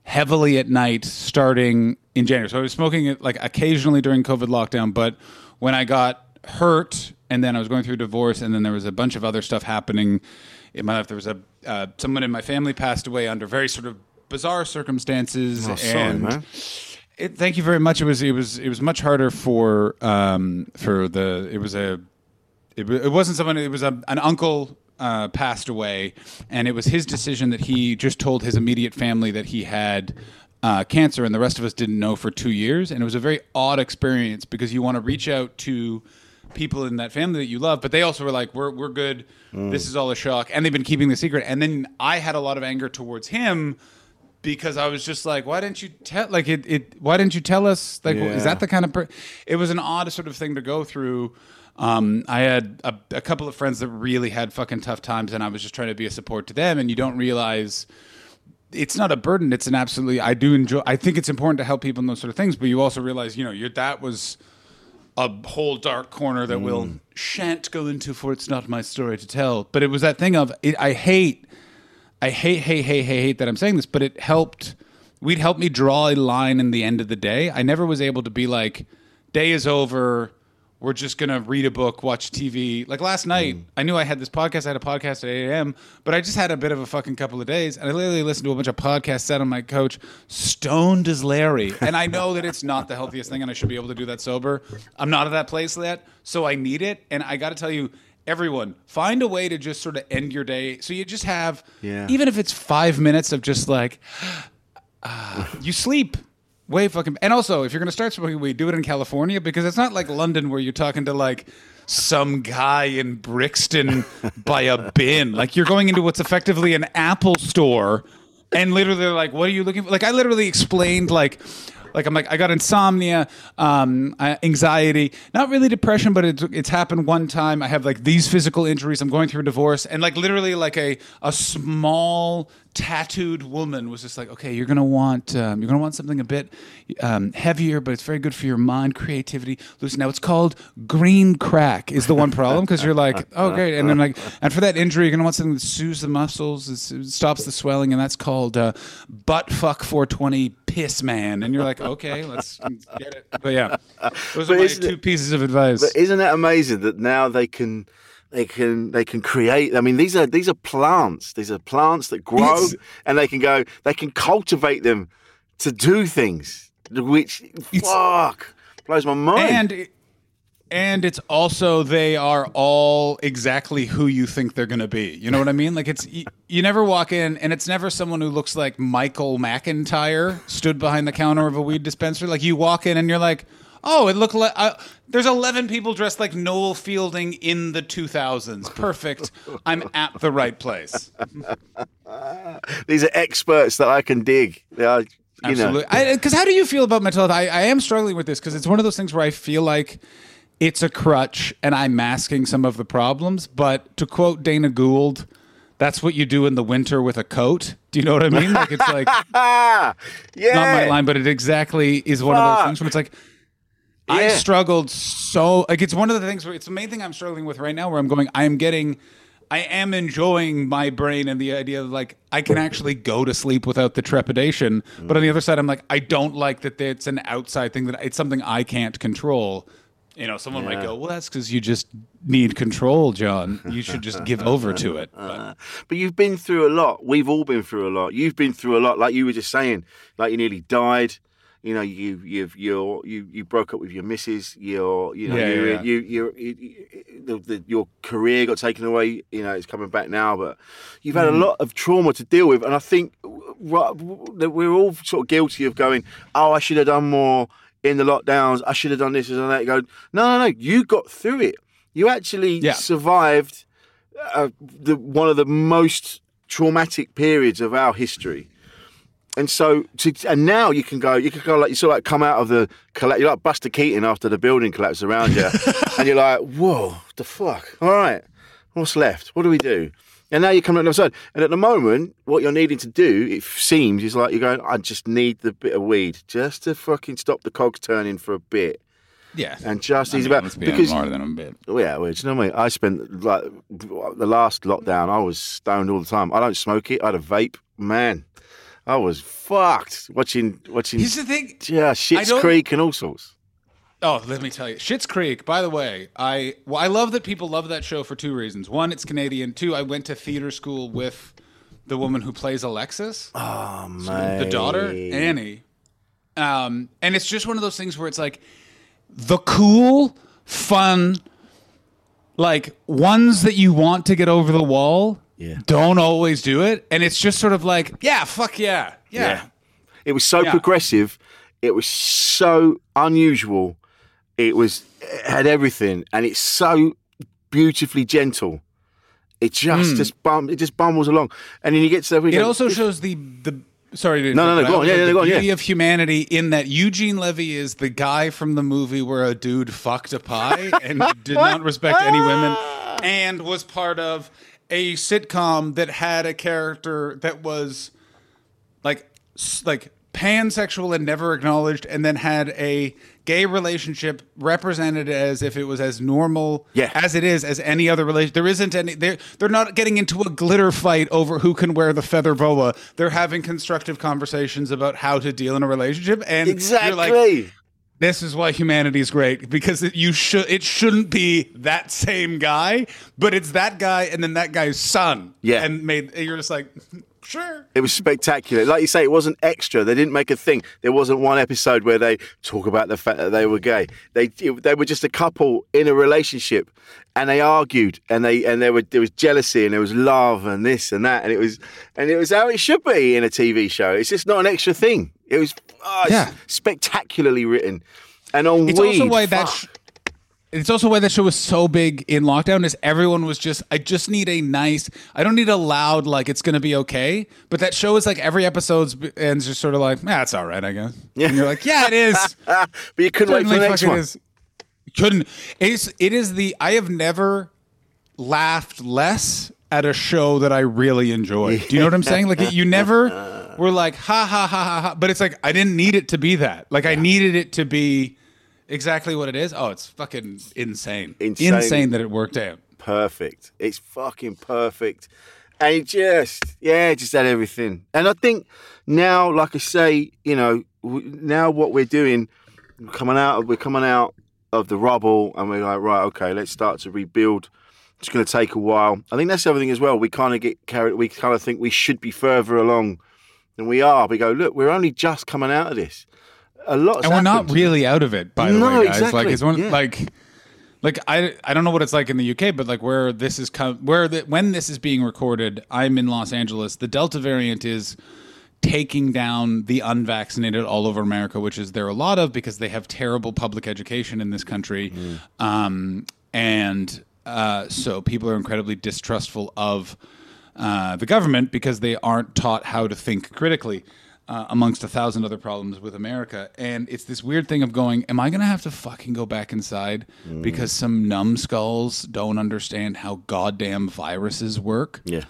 heavily at night starting in January. So I was smoking it like occasionally during COVID lockdown, but when I got hurt and then I was going through divorce and then there was a bunch of other stuff happening in my life. There was a uh, someone in my family passed away under very sort of bizarre circumstances Oh, sorry, and man. it, thank you very much. It was it was it was much harder for um for the it was a it, it wasn't someone. It was a, an uncle uh, passed away, and it was his decision that he just told his immediate family that he had uh, cancer, and the rest of us didn't know for two years. And it was a very odd experience because you want to reach out to people in that family that you love, but they also were like, "We're we're good. This is all a shock," and they've been keeping the secret. And then I had a lot of anger towards him because I was just like, why didn't you tell? Like it, it. Why didn't you tell us? Like, is that the kind of? Per-? It was an odd sort of thing to go through. Um, I had a, a couple of friends that really had fucking tough times, and I was just trying to be a support to them. And you don't realize it's not a burden; it's an absolutely. I do enjoy. I think it's important to help people in those sort of things, but you also realize, you know, you're that was a whole dark corner that we'll mm. shan't go into, for it's not my story to tell. But it was that thing of it, I hate, I hate, hate, hate, hate, hate that I'm saying this, but it helped. Weed help me draw a line in the end of the day. I never was able to be like, day is over. We're just gonna read a book, watch TV. Like last night, I knew I had this podcast. I had a podcast at 8 a.m., but I just had a bit of a fucking couple of days, and I literally listened to a bunch of podcasts set on my couch, stoned as Larry. And I know that it's not the healthiest thing, and I should be able to do that sober. I'm not at that place yet, so I need it. And I got to tell you, everyone, find a way to just sort of end your day. So you just have, Yeah. even if it's five minutes of just like, ah, you sleep way fucking. And also, if you're gonna start smoking weed, do it in California because it's not like London where you're talking to like some guy in Brixton by a bin. Like you're going into what's effectively an Apple store, and literally like, "What are you looking for?" Like I literally explained like. Like I'm like I got insomnia, um, anxiety, not really depression, but it's it's happened one time. I have like these physical injuries. I'm going through a divorce, and like literally like a a small tattooed woman was just like, okay, you're gonna want um, you're gonna want something a bit um, heavier, but it's very good for your mind, creativity. Listen, now it's called green crack is the one problem because you're like, oh great, and then like, and for that injury, you're gonna want something that soothes the muscles, stops the swelling, and that's called uh, butt fuck 420 piss man, and you're like, okay, let's get it. But yeah, those But are my two it- pieces of advice. But isn't that amazing that now they can they can they can create I mean these are these are plants. These are plants that grow and they can go they can cultivate them to do things which fuck blows my mind. and and it's also they are all exactly who you think they're going to be. You know what I mean? Like it's you, you never walk in and it's never someone who looks like Michael McIntyre stood behind the counter of a weed dispenser. Like you walk in and you're like, "Oh, it looked like uh, there's 11 people dressed like Noel Fielding in the 2000s. Perfect. I'm at the right place." these are experts that I can dig. They are you Absolutely. Because how do you feel about mental health? I, I am struggling with this because it's one of those things where I feel like it's a crutch and I'm masking some of the problems. But to quote Dana Gould, that's what you do in the winter with a coat. Do you know what I mean? Like it's like ah, yeah. not my line, but it exactly is one of those things where it's like I struggled so like it's one of the things where it's the main thing I'm struggling with right now where I'm going I am getting I am enjoying my brain and the idea of like I can actually go to sleep without the trepidation but on the other side I'm like I don't like that it's an outside thing that it's something I can't control you know someone might go well that's cuz you just need control John you should just give over to it but, But you've been through a lot. We've all been through a lot. You've been through a lot, like you were just saying. Like you nearly died. You know, you you've you're, you you broke up with your missus. You're you know Yeah, you, yeah. you you you, you the, the, your career got taken away. You know, it's coming back now, but you've had a Mm. lot of trauma to deal with, and I think that we're all sort of guilty of going, "Oh, I should have done more." In the lockdowns, I should have done this and that. You go, no, no, no. You got through it. You actually Yeah. survived uh, the one of the most traumatic periods of our history. And so, to, and now you can go, you can go like you sort of like come out of the collapse. You're like Buster Keaton after the building collapsed around you, and you're like, whoa, the fuck. All right, what's left? What do we do? And now you're coming on the other side. And at the moment, what you're needing to do, it seems, is like you're going, I just need the bit of weed just to fucking stop the cogs turning for a bit. yeah And just I he's mean, about be because more than a bit Oh, yeah, well, do you know what I mean? I spent like the last lockdown. I was stoned all the time. I don't smoke it. I had a vape. Man, I was fucked watching watching. Here's the thing yeah, Schitt's Creek and all sorts. Oh, let me tell you, Schitt's Creek. By the way, I well, I love that people love that show for two reasons. One, it's Canadian. Two, I went to theater school with the woman who plays Alexis, Oh man, the daughter Annie. Um, and it's just one of those things where it's like the cool, fun, like ones that you want to get over the wall. Yeah. Don't always do it, and it's just sort of like, yeah, fuck yeah, yeah. Yeah. It was so Yeah. progressive. It was so unusual. It was it had everything, and it's so beautifully gentle. It just hmm. just bum, it just bumbles along, and then you get to the. It also shows the the. Sorry, to No, no, no, go on. Yeah, the yeah, go on, yeah. of humanity in that Eugene Levy is the guy from the movie where a dude fucked a pie and did not respect any women, and was part of a sitcom that had a character that was like like pansexual and never acknowledged and then had a gay relationship represented as if it was as normal Yeah. as it is as any other relation there isn't any they're they're not getting into a glitter fight over who can wear the feather boa they're having constructive conversations about how to deal in a relationship and you're exactly. like this is why humanity is great because it, you should it shouldn't be that same guy but it's that guy and then that guy's son Yeah. and made and you're just like sure It was spectacular. Like you say, it wasn't extra. They didn't make a thing. There wasn't one episode where they talk about the fact that they were gay. They they were just a couple in a relationship, and they argued, and they and there were there was jealousy, and there was love, and this and that, and it was and it was how it should be in a TV show. It's just not an extra thing. It was oh, Yeah. spectacularly written, and on It's weed. also why that. Sh- it's also why that show was so big in lockdown. Is everyone was just, I just need a nice. I don't need a loud like it's gonna be okay. But that show is like every episode's ends just sort of like, yeah, it's all right, I guess. Yeah. And you're like, yeah, it is but you couldn't Certainly wait for the next one is. couldn't it's it is the. I have never laughed less at a show that I really enjoyed. Do you know what I'm saying? Like you never were like ha ha ha ha ha, but it's like I didn't need it to be that. Like I needed it to be exactly what it is. Oh, it's fucking insane. Insane. Insane that it worked out. perfect. It's fucking perfect. And it just, yeah, it just had everything. And I think now, like I say, you know, now what we're doing, coming out, we're coming out of the rubble, and we're like, right, okay, let's start to rebuild. It's going to take a while. I think that's the other thing as well. We kind of get carried. We kind of think we should be further along than we are. We go, look, we're only just coming out of this. A lot, and we're not really out of it. By the No, way, guys, exactly, like it's one yeah. like. Like I, I don't know what it's like in the UK, but like where this is come, where the, when this is being recorded, I'm in Los Angeles. The Delta variant is taking down the unvaccinated all over America, which is there a lot of because they have terrible public education in this country, um, and uh, so people are incredibly distrustful of uh, the government because they aren't taught how to think critically. Uh, amongst a thousand other problems with America, and it's this weird thing of going, "Am I going to have to fucking go back inside because some numbskulls don't understand how goddamn viruses work?" Yeah.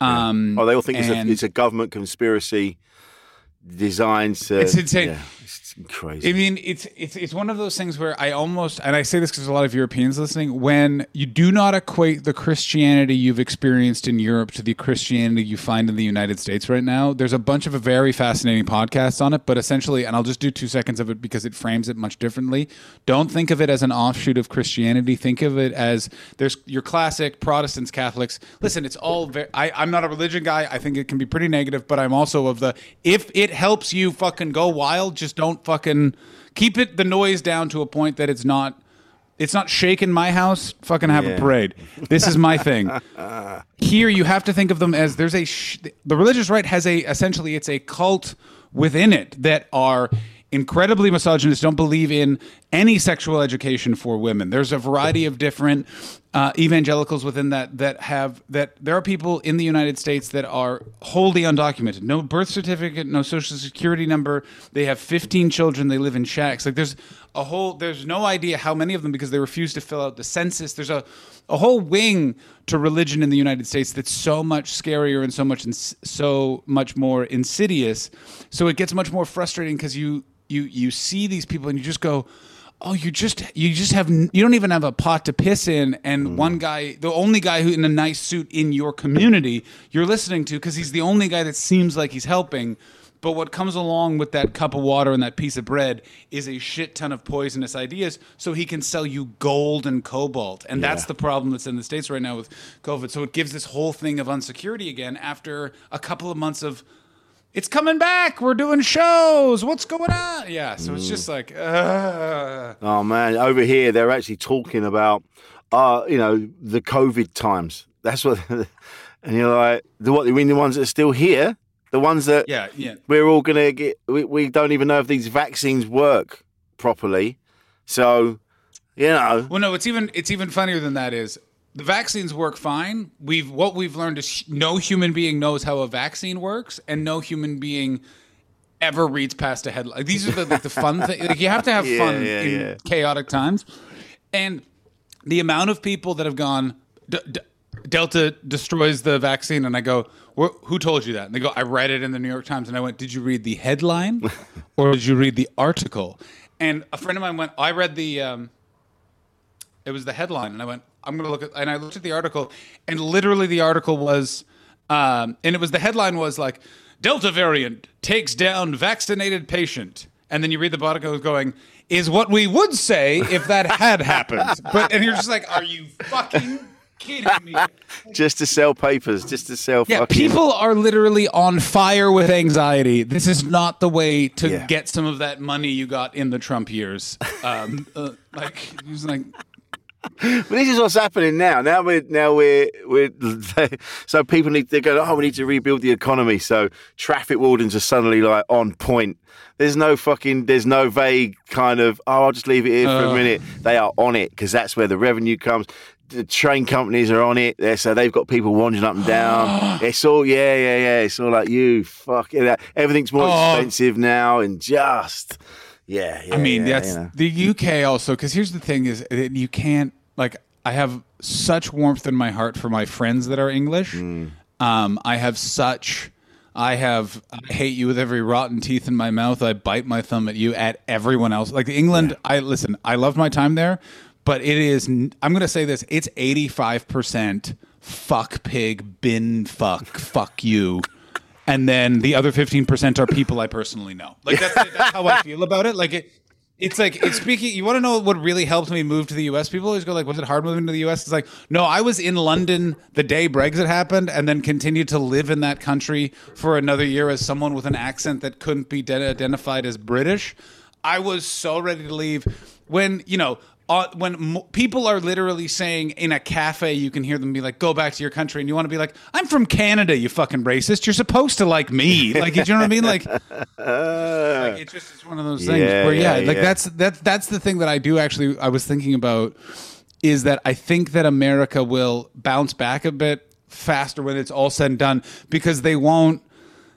Um, Oh, they all think it's a, it's a government conspiracy designed to. It's insane. Yeah, it's crazy. I mean, it's it's it's one of those things where I almost, and I say this because a lot of Europeans listening, when you do not equate the Christianity you've experienced in Europe to the Christianity you find in the United States right now, there's a bunch of a very fascinating podcasts on it. But essentially, and I'll just do two seconds of it because it frames it much differently. Don't think of it as an offshoot of Christianity. Think of it as there's your classic Protestants, Catholics. Listen, it's all very. I, I'm not a religion guy. I think it can be pretty negative, but I'm also of the if it helps you fucking go wild, just don't fucking keep it the noise down to a point that it's not. It's not shaking my house. Fucking have a parade. This is my thing. Here, you have to think of them as there's a sh- the religious right has a essentially it's a cult within it that are incredibly misogynist, don't believe in any sexual education for women. There's a variety of different uh, evangelicals within that that have that there are people in the United States that are wholly undocumented, no birth certificate, no social security number. They have 15 children. They live in shacks. Like there's a whole there's no idea how many of them because they refuse to fill out the census. There's a a whole wing to religion in the United States that's so much scarier and so much ins- so much more insidious. So it gets much more frustrating because you you you see these people and you just go, oh, you just you just have you don't even have a pot to piss in, and mm. one guy, the only guy who in a nice suit in your community, you're listening to because he's the only guy that seems like he's helping. But what comes along with that cup of water and that piece of bread is a shit ton of poisonous ideas, so he can sell you gold and cobalt, and that's the problem that's in the states right now with COVID. So it gives this whole thing of unsecurity again after a couple of months of it's coming back. We're doing shows. What's going on? Yeah. So it's just like, uh, Oh man, over here they're actually talking about, uh, you know, the COVID times. That's what, and you're like, the what? You mean the ones that are still here? The ones that yeah, yeah. we're all gonna get? We, we don't even know if these vaccines work properly. So, you know, Well, no, it's even it's even funnier than that. Is the vaccines work fine? We've what we've learned is no human being knows how a vaccine works, and no human being ever reads past a headline. Like, these are the, like, the fun thing. Like you have to have Yeah, fun yeah, in yeah. chaotic times, and the amount of people that have gone. D- D- Delta destroys the vaccine, and I go, "Who told you that?" And they go, "I read it in the New York Times." And I went, "Did you read the headline, or did you read the article?" And a friend of mine went, "I read the." Um, it was the headline, and I went, "I'm going to look at." And I looked at the article, and literally the article was, um, and it was the headline was like, "Delta variant takes down vaccinated patient," and then you read the it going, "Is what we would say if that had happened," but and you're just like, "Are you fucking kidding me?" just to sell papers, just to sell. Yeah, fucking, people are literally on fire with anxiety. This is not the way to Yeah. get some of that money you got in the Trump years. Um, uh, like, he was like, But this is what's happening now. Now we're now we're we're so people need they go. Oh, we need to rebuild the economy. So traffic wardens are suddenly like on point. There's no fucking. There's no vague kind of. Oh, I'll just leave it here for a Uh. minute. They are on it because that's where the revenue comes. The train companies are on it. They're, so they've got people wandering up and down. it's all yeah, yeah, yeah. It's all like you fuck it. Everything's more Oh. expensive now, and just yeah. yeah I mean, yeah, that's you know. the UK also because here's the thing: is that you can't like. I have such warmth in my heart for my friends that are English. Mm. Um, I have such. I have. I hate you with every rotten teeth in my mouth. I bite my thumb at you at everyone else. Like England, I listen. I loved my time there, but it is. I'm going to say this. It's 85 percent fuck pig bin fuck fuck you and then the other 15% are people I personally know. Like that's, that's how I feel about it. Like it, it's like it's speaking. You want to know what really helped me move to the U.S. People always go like, "Was it hard moving to the U.S.?" It's like, no, I was in London the day Brexit happened, and then continued to live in that country for another year as someone with an accent that couldn't be de- identified as British. I was so ready to leave when you know uh, when m- people are literally saying in a cafe, you can hear them be like, "Go back to your country," and you want to be like, "I'm from Canada, you fucking racist. You're supposed to like me." Like, you know what I mean? Like, like it's just it's one of those things Yeah, where yeah, yeah, like yeah. that's that's that's the thing that I do actually. I was thinking about is that I think that America will bounce back a bit faster when it's all said and done because they won't,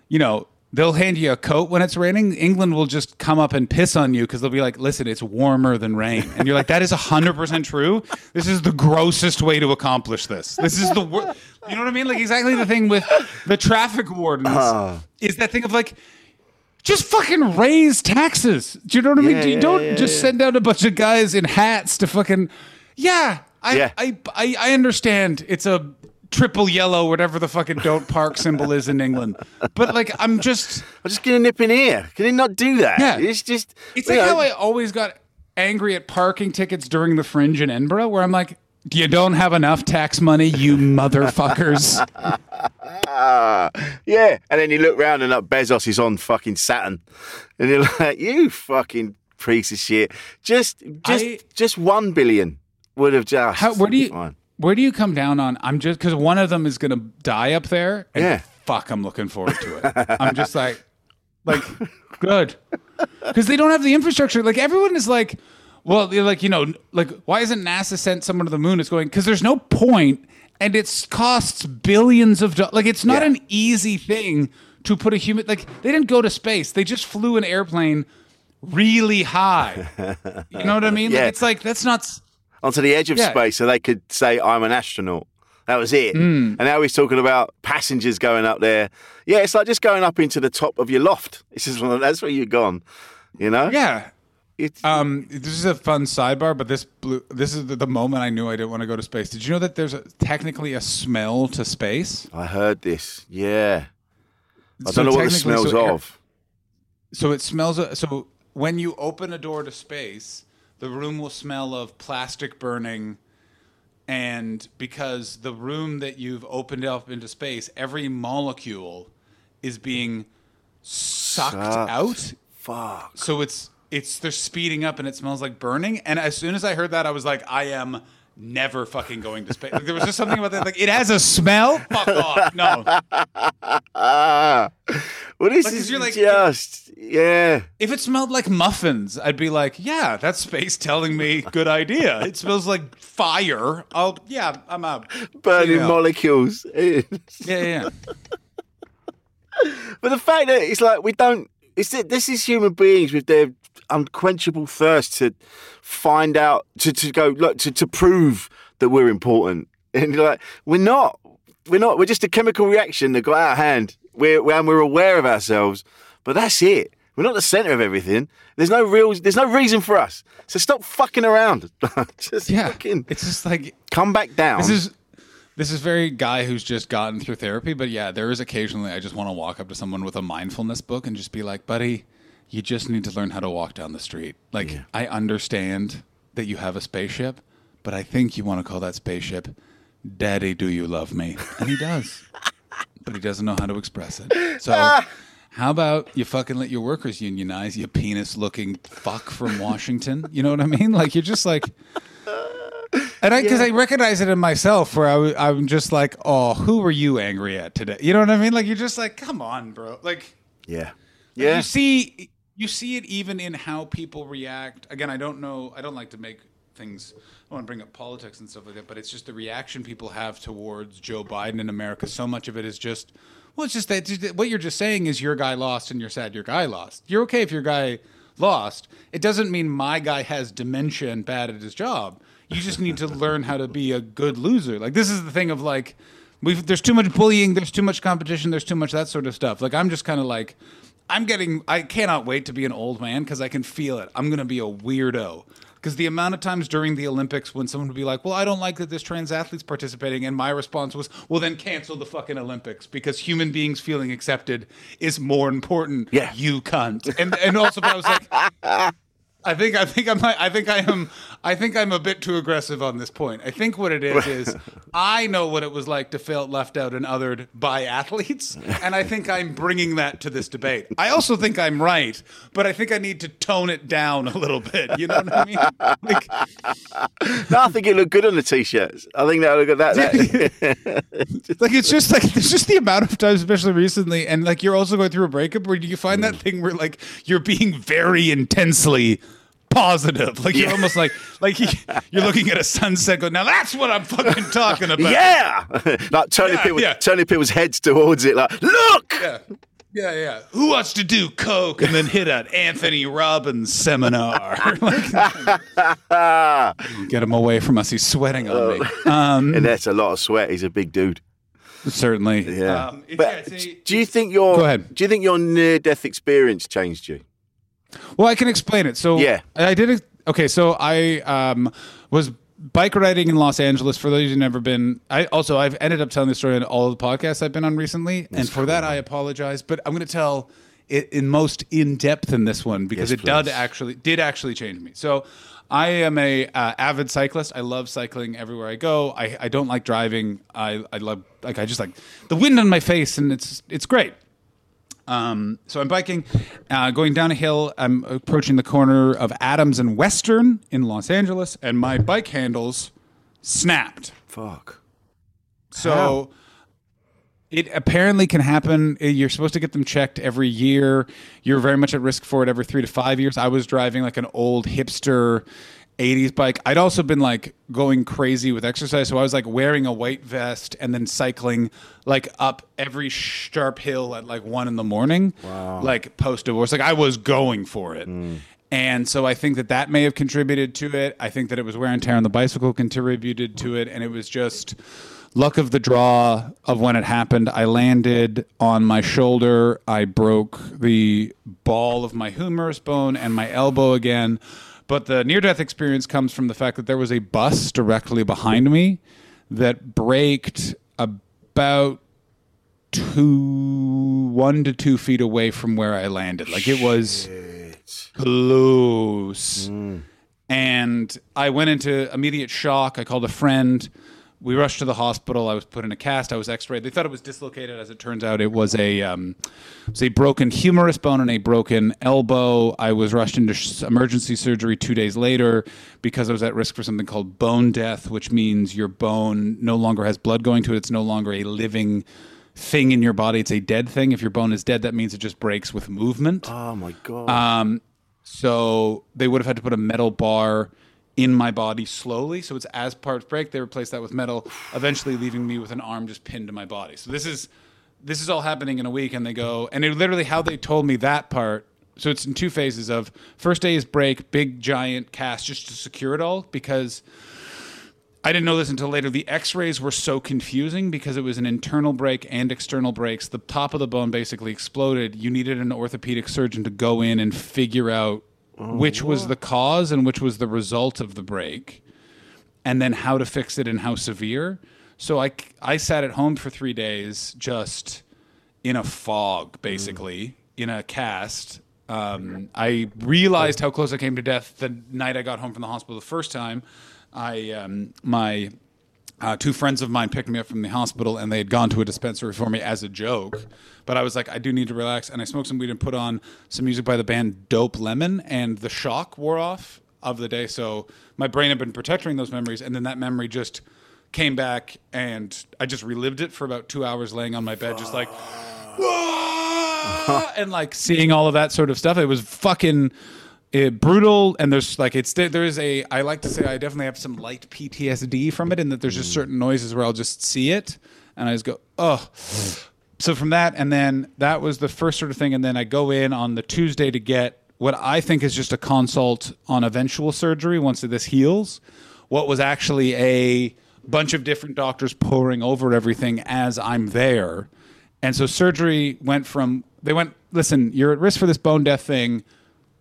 you know. They'll hand you a coat when it's raining. England will just come up and piss on you because they'll be like, "Listen, it's warmer than rain," and you're like, "That is hundred percent true. This is the grossest way to accomplish this. This is the wor-. You know what I mean? Like exactly the thing with the traffic wardens Ah. is that thing of like, just fucking raise taxes. Do you know what I mean? Yeah, you yeah, don't yeah, just send out a bunch of guys in hats to fucking. Yeah, I, Yeah. I, I, I understand. It's a triple yellow, whatever the fucking don't park symbol is in England. But like, I'm just. I'm just gonna nip in here. Can you not do that? Yeah. It's just. It's like know, how I always got angry at parking tickets during the Fringe in Edinburgh, where I'm like, you don't have enough tax money, you motherfuckers. Ah, yeah. And then you look round and like Bezos is on fucking Saturn, and you're like, you fucking piece of shit. Just, just, I- just one billion would have just. How, where do you Fine. Where do you come down on? I'm just because one of them is gonna die up there. And Yeah. Fuck, I'm looking forward to it. I'm just like, like, good, because they don't have the infrastructure. Like everyone is like, well, they're like you know, like why isn't NASA sent someone to the moon? It's going because there's no point, and it costs billions of dollars. Like it's not Yeah. an easy thing to put a human. Like they didn't go to space. They just flew an airplane really high. You know what I mean? Yeah. Like, it's like that's not. Onto the edge of Yeah. space so they could say, I'm an astronaut. That was it. Hmm. And now he's talking about passengers going up there. Yeah, it's like just going up into the top of your loft. It's just that's where you've gone. You know? Yeah. It's, Um, this is a fun sidebar, but this blew, this is the, the moment I knew I didn't want to go to space. Did you know that there's a, technically a smell to space? I heard this. Yeah. I So don't know what the technically- smells so air- of. So it smells. So when you open a door to space, the room will smell of plastic burning, and because the room that you've opened up into space, every molecule is being sucked Sucked. out. Fuck. So it's it's they're speeding up and it smells like burning. And as soon as I heard that, I was like, I am never fucking going to space. Like, there was just something about that. Like it has a smell. Fuck off. No. what is this Like, 'cause you're like- just, yeah. If it smelled like muffins, I'd be like, yeah, that's space telling me good idea. It smells like fire. I'll yeah, I'm out. Burning Yeah. molecules. Yeah, yeah. But the fact that it's like we don't, it's this is human beings with their unquenchable thirst to find out, to, to go, look, to, to prove that we're important. And you're like, we're not. We're not. We're just a chemical reaction that got out of hand. We're, we're, and we're aware of ourselves, but that's it. We're not the center of everything. There's no real, there's no reason for us. So stop fucking around. just Yeah. fucking It's just like come back down. This is this is very guy who's just gotten through therapy, but yeah, there is occasionally I just want to walk up to someone with a mindfulness book and just be like, "Buddy, you just need to learn how to walk down the street." Like, I understand that you have a spaceship, but I think you want to call that spaceship "Daddy, do you love me?" And he does, but he doesn't know how to express it. So. How about you fucking let your workers unionize, you penis looking fuck from Washington? You know what I mean? Like, you're just like, and I, because I recognize it in myself, where I, w- I'm just like, oh, who were you angry at today? You know what I mean? Like, you're just like, come on, bro. Like, yeah. Yeah. you see, you see it even in how people react. Again, I don't know. I don't like to make things. I want to bring up politics and stuff like that, but it's just the reaction people have towards Joe Biden in America. So much of it is just, well, it's just that what you're just saying is your guy lost and you're sad your guy lost. You're okay if your guy lost. It doesn't mean my guy has dementia and bad at his job. You just need to learn how to be a good loser. Like this is the thing of like, we've there's too much bullying, there's too much competition, there's too much that sort of stuff. Like I'm just kind of like, I'm getting, I cannot wait to be an old man because I can feel it. I'm gonna be a weirdo. Because the amount of times during the Olympics when someone would be like, "Well, I don't like that this trans athlete's participating," and my response was, "Well, then cancel the fucking Olympics because human beings feeling accepted is more important." Yeah. you cunt. And and also, but I was like, I think I think I'm I think I am I think I'm a bit too aggressive on this point. I think what it is is I know what it was like to feel left out and othered by athletes, and I think I'm bringing that to this debate. I also think I'm right, but I think I need to tone it down a little bit. You know what I mean? Like, No, I think it looked good on the t-shirts. I think that look at that. that. like it's just like it's just the amount of times, especially recently, and like you're also going through a breakup where you find that mm. thing where like you're being very intensely positive, like you're almost like like you- you're looking at a sunset. Go now, that's what I'm fucking talking about. yeah, like turning Yeah, people, yeah. turning people's heads towards it. Like, look, yeah, yeah, yeah. Who wants to do coke and then hit an Anthony Robbins seminar? Get him away from us. He's sweating on me. Um, and that's a lot of sweat. He's a big dude. certainly. Yeah. Um, but yeah, a- do you think your Go ahead. Do you think your near-death experience changed you? Well, I can explain it. So Yeah. I did it. Okay, so I um, was bike riding in Los Angeles. For those who've never been, I also I've ended up telling this story in all the podcasts I've been on recently, and for that I apologize. But I'm going to tell it in most in depth in this one because Yes, it did actually did actually change me. So. I am a uh, avid cyclist. I love cycling everywhere I go. I, I don't like driving. I, I love like I just like the wind on my face and it's it's great. Um, so I'm biking, uh, going down a hill. I'm approaching the corner of Adams and Western in Los Angeles, and my bike handles snapped. Fuck. So it apparently can happen. Uh, You're supposed to get them checked every year. You're very much at risk for it every three to five years. I was driving like an old hipster 80s bike. I'd also been like going crazy with exercise. So I was like wearing a white vest and then cycling like up every sharp hill at like one in the morning, like post divorce. Like I was going for it. Mm. And so I think that that may have contributed to it. I think that it was wear and tear on the bicycle contributed to it. And it was just luck of the draw of when it happened. I landed on my shoulder. I broke the ball of my humerus bone and my elbow again. But the near death experience comes from the fact that there was a bus directly behind me that braked about two, one to two feet away from where I landed. Like it was close. Hmm. And I went into immediate shock. I called a friend. We rushed to the hospital. I was put in a cast. I was X-rayed. They thought it was dislocated. As it turns out, it was a um, it was a broken humerus bone and a broken elbow. I was rushed into sh- emergency surgery two days later because I was at risk for something called bone death, which means your bone no longer has blood going to it. It's no longer a living thing in your body. It's a dead thing. If your bone is dead, that means it just breaks with movement. Oh my god. Um, so they would have had to put a metal bar in my body slowly. So it's as parts break, they replace that with metal, eventually leaving me with an arm just pinned to my body. So this is this is all happening in a week, and they go and it literally how they told me that part. So it's in two phases of first day is break, big giant cast just to secure it all because I didn't know this until later. The X-rays were so confusing because it was an internal break and external breaks. The top of the bone basically exploded. You needed an orthopedic surgeon to go in and figure out which was the cause and which was the result of the break, and then how to fix it and how severe. So I I sat at home for three days just in a fog, basically in a cast. Um, I realized how close I came to death the night I got home from the hospital the first time. I um, my uh, two friends of mine picked me up from the hospital and they had gone to a dispensary for me as a joke. But I was like, I do need to relax. And I smoked some weed and put on some music by the band Dope Lemon. And the shock wore off of the day. So my brain had been protecting those memories. And then that memory just came back and I just relived it for about two hours laying on my bed, just like, "Wah!" and like seeing all of that sort of stuff. It was fucking uh, brutal and there's like it's there is a i like to say i definitely have some light ptsd from it in that there's just certain noises where i'll just see it and i just go oh so from that and then that was the first sort of thing and then i go in on the tuesday to get what i think is just a consult on eventual surgery once this heals what was actually a bunch of different doctors poring over everything as i'm there and so surgery went from they went listen you're at risk for this bone death thing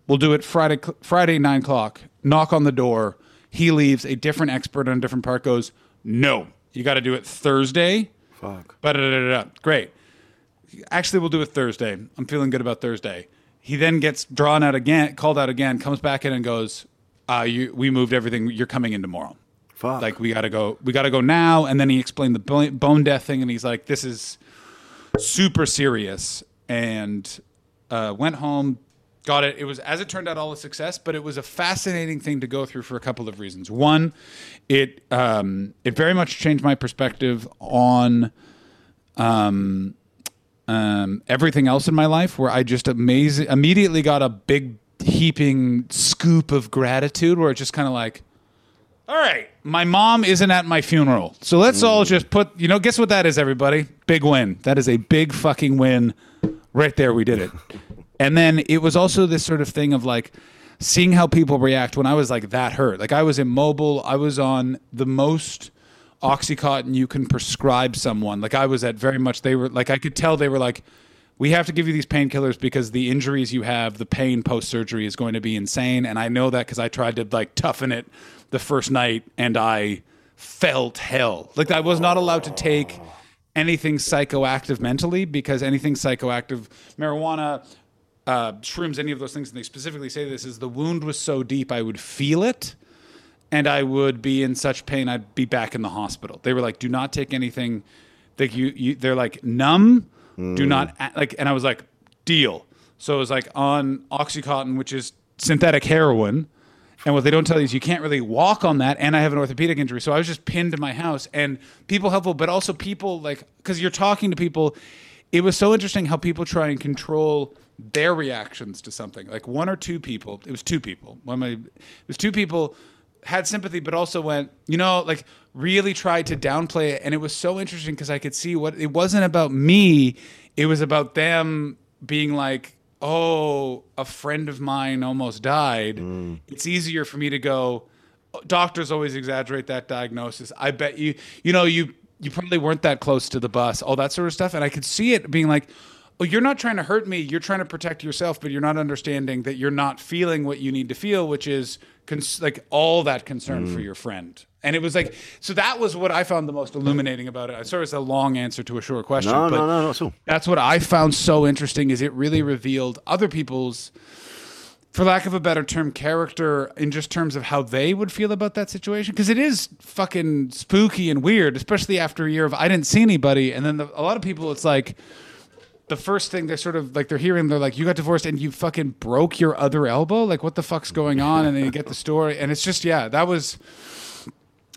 We'll do it Friday, Friday nine o'clock. Knock on the door. He leaves. A different expert on a different part goes, no, you got to do it Thursday. Fuck. Ba-da-da-da-da. Great. Actually, we'll do it Thursday. I'm feeling good about Thursday. He then gets drawn out again, called out again, comes back in and goes, uh, you, "We moved everything. You're coming in tomorrow. Fuck. Like we gotta go. We gotta go now." And then he explained the bone death thing, and he's like, "This is super serious." And uh, went home, got it. It was, as it turned out, all a success. But it was a fascinating thing to go through for a couple of reasons. One, it um, it very much changed my perspective on um, um, everything else in my life, where I just amazing immediately got a big heaping scoop of gratitude, where it's just kind of like, all right, my mom isn't at my funeral, so let's all just put, you know, guess what that is, everybody? Big win. That is a big fucking win, right there. We did it. And then it was also this sort of thing of like seeing how people react when I was like that hurt. Like I was immobile. I was on the most oxycontin you can prescribe someone. Like I was at very much they were like I could tell they were like we have to give you these painkillers because the injuries you have, the pain post surgery is going to be insane and I know that cuz I tried to like toughen it the first night and I felt hell. Like I was not allowed to take anything psychoactive mentally because anything psychoactive marijuana uh, shrooms, any of those things, and they specifically say this is the wound was so deep I would feel it, and I would be in such pain I'd be back in the hospital. They were like, "Do not take anything." Like you, you they're like numb. Do hmm. not like, and I was like, "Deal." So it was like on OxyContin, which is synthetic heroin. And what they don't tell you is you can't really walk on that. And I have an orthopedic injury. So I was just pinned to my house and people helpful, but also people like, because you're talking to people. It was so interesting how people try and control their reactions to something. Like one or two people, it was two people. One of my, it was two people had sympathy, but also went, you know, like really tried to downplay it. And it was so interesting because I could see what it wasn't about me. It was about them being like, oh, a friend of mine almost died. Mm. It's easier for me to go, oh, doctors always exaggerate that diagnosis. I bet you, you know, you you probably weren't that close to the bus, all that sort of stuff. And I could see it being like, oh, you're not trying to hurt me. You're trying to protect yourself, but you're not understanding that you're not feeling what you need to feel, which is cons- like all that concern for mm. your friend. And it was like, so that was what I found the most illuminating about it. I sorry, it's a long answer to a short question. No, but no, no, at all. that's what I found so interesting is it really revealed other people's for lack of a better term character in just terms of how they would feel about that situation because it is fucking spooky and weird especially after a year of I didn't see anybody and then the, a lot of people it's like the first thing they're sort of like they're hearing they're like you got divorced and you fucking broke your other elbow? Like what the fuck's going on? And then you get the story and it's just yeah that was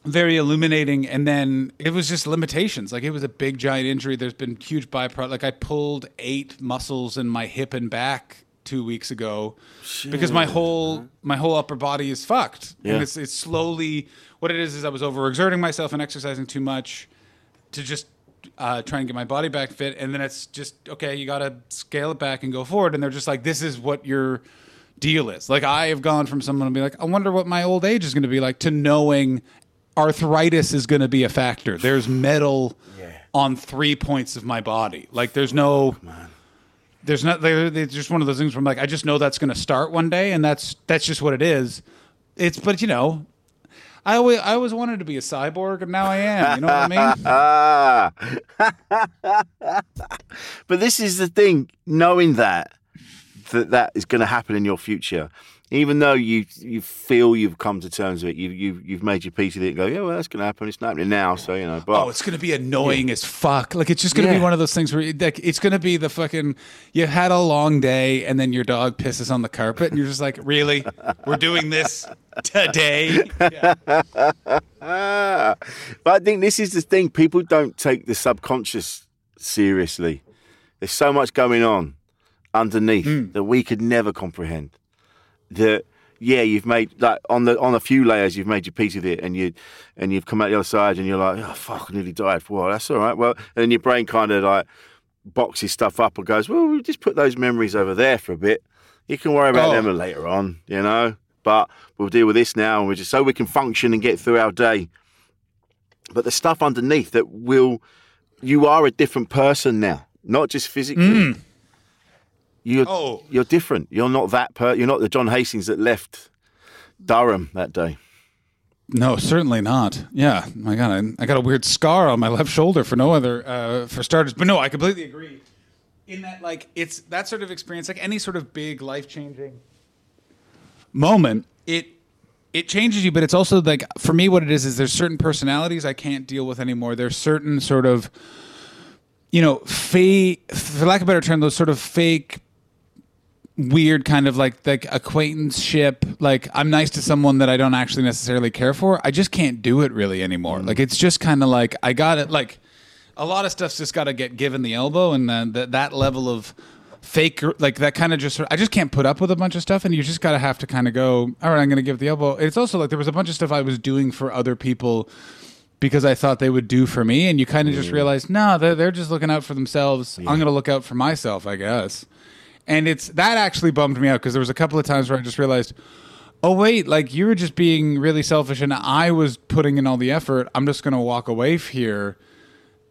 very illuminating. And then it was just limitations. Like it was a big giant injury. There's been huge byproduct like i pulled eight muscles in my hip and back two weeks ago because my whole uh-huh. my whole upper body is fucked. Yeah. and it's it's slowly what it is is i was overexerting myself and exercising too much to just uh, try and get my body back fit and then it's just okay you gotta scale it back and go forward and they're just like this is what your deal is. Like i have gone from someone to be like i wonder what my old age is going to be like to knowing arthritis is going to be a factor. There's metal on three points of my body. Like there's no there's not they're just one of those things where I'm like I just know that's going to start one day and that's that's just what it is. It's but you know I always I always wanted to be a cyborg and now I am you know what I mean? But this is the thing, knowing that that that is going to happen in your future, even though you you feel you've come to terms with it, you you you've made your peace with it. And go, yeah, well, that's going to happen. It's not happening now, so you know. But Oh, it's gonna be annoying as fuck. Like it's just gonna be one of those things where like it's gonna be the fucking you had a long day and then your dog pisses on the carpet and you're just like, really, we're doing this today? Yeah. But I think this is the thing. People don't take the subconscious seriously. There's so much going on underneath hmm. that we could never comprehend. That yeah, you've made like on the on a few layers, you've made your peace with it, and you and you've come out the other side, and you're like, oh fuck, I nearly died. Well, that's all right. Well, and then your brain kind of like boxes stuff up and goes, well, we'll just put those memories over there for a bit. You can worry about Oh. them later on, you know. But we'll deal with this now, and we just so we can function and get through our day. But the stuff underneath that will, you are a different person now, not just physically. Mm. You're Oh. you're different. You're not that per. You're not the John Hastings that left Durham that day. No, certainly not. Yeah, my God, I, I got a weird scar on my left shoulder for no other, uh, for starters. But no, I completely agree. In that, like, it's that sort of experience, like any sort of big life changing moment. It it changes you, but it's also like for me, what it is is there's certain personalities I can't deal with anymore. There's certain sort of, you know, fake, for lack of a better term, those sort of fake weird kind of like like acquaintanceship. Like i'm nice to someone that i don't actually necessarily care for. I just can't do it really anymore. Mm. Like it's just kind of like i got it like a lot of stuff's just got to get given the elbow and then that that level of fake like that kind of just i just can't put up with a bunch of stuff and you just got to have to kind of go all right i'm going to give the elbow. It's also like there was a bunch of stuff i was doing for other people because I thought they would do for me, and you kind of just realize, no, they're, they're just looking out for themselves. I'm going to look out for myself, I guess. And it's that actually bummed me out because there was a couple of times where I just realized, oh wait, like you were just being really selfish, and I was putting in all the effort. I'm just going to walk away here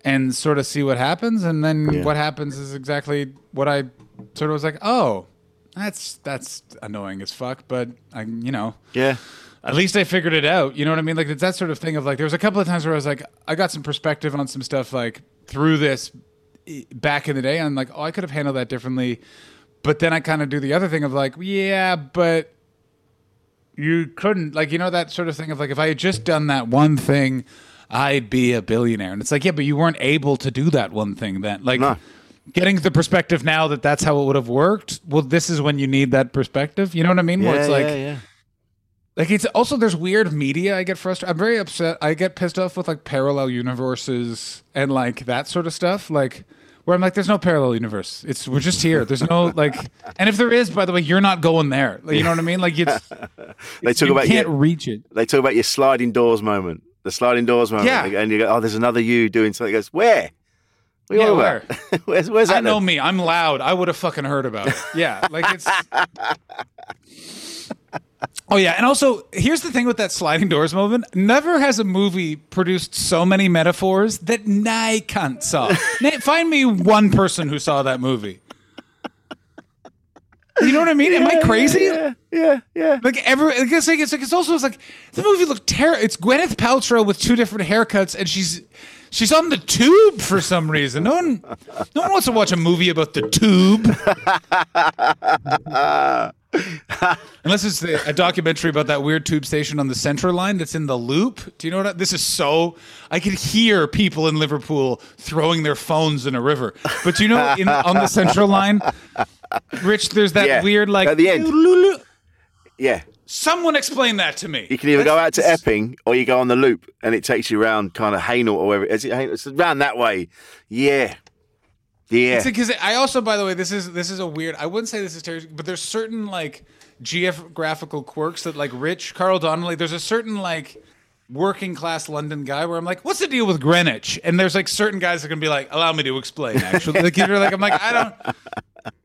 and sort of see what happens, and then what happens is exactly what I sort of was like, oh, that's that's annoying as fuck, but I, you know, Yeah. at least I figured it out. You know what I mean? Like it's that sort of thing of like there was a couple of times where I was like, I got some perspective on some stuff like through this eh, back in the day. And I'm like, oh, I could have handled that differently. But then I kind of do the other thing of like, yeah, but you couldn't like you know that sort of thing of like if I had just done that one thing, I'd be a billionaire. And it's like, yeah, but you weren't able to do that one thing then. Like No. getting the perspective now that that's how it would have worked. Well, this is when you need that perspective. You know what I mean? Where Yeah, it's like yeah, yeah. like it's also there's weird media I get frustrated. I'm very upset. I get pissed off with like parallel universes and like that sort of stuff. Like where I'm like, there's no parallel universe. It's we're just here. There's no like, and if there is, by the way, you're not going there. Like, you know what I mean? Like it's They talk about can't your, reach it. They talk about your sliding doors moment. The sliding doors moment. Yeah. And you go, oh, there's another you doing something. He goes, where? What Yeah, where? where's, where's that? I know then? me. I'm loud. I would have fucking heard about it. Yeah, like it's. Oh yeah, and also here's the thing with that sliding doors moment. Never has a movie produced so many metaphors that I can't saw. Find me one person who saw that movie. You know what I mean? Am I crazy? Yeah, yeah, yeah. Like every, I guess like it's like it's also it's like the movie looked terrible. It's Gwyneth Paltrow with two different haircuts, and she's she's on the tube for some reason. No one, no one wants to watch a movie about the tube. Unless it's the, a documentary about that weird tube station on the Central Line that's in the loop. Do you know what? I, this is so. I could hear people in Liverpool throwing their phones in a river. But do you know, in, on the Central Line, Rich, there's that Yeah, weird like at the end. Yeah. Someone explain that to me. You can either go out to Epping or you go on the loop and it takes you around kind of Hainault or wherever. Is it Hainault? It's around that way. Yeah. Yeah. because I also, by the way, this is this is a weird. I wouldn't say this is terrible, but there's certain like geographical quirks that like Rich Carl Donnelly. There's a certain like working class London guy where I'm like, what's the deal with Greenwich? And there's like certain guys that can be like, allow me to explain. Actually, like you're like, I'm like, I don't.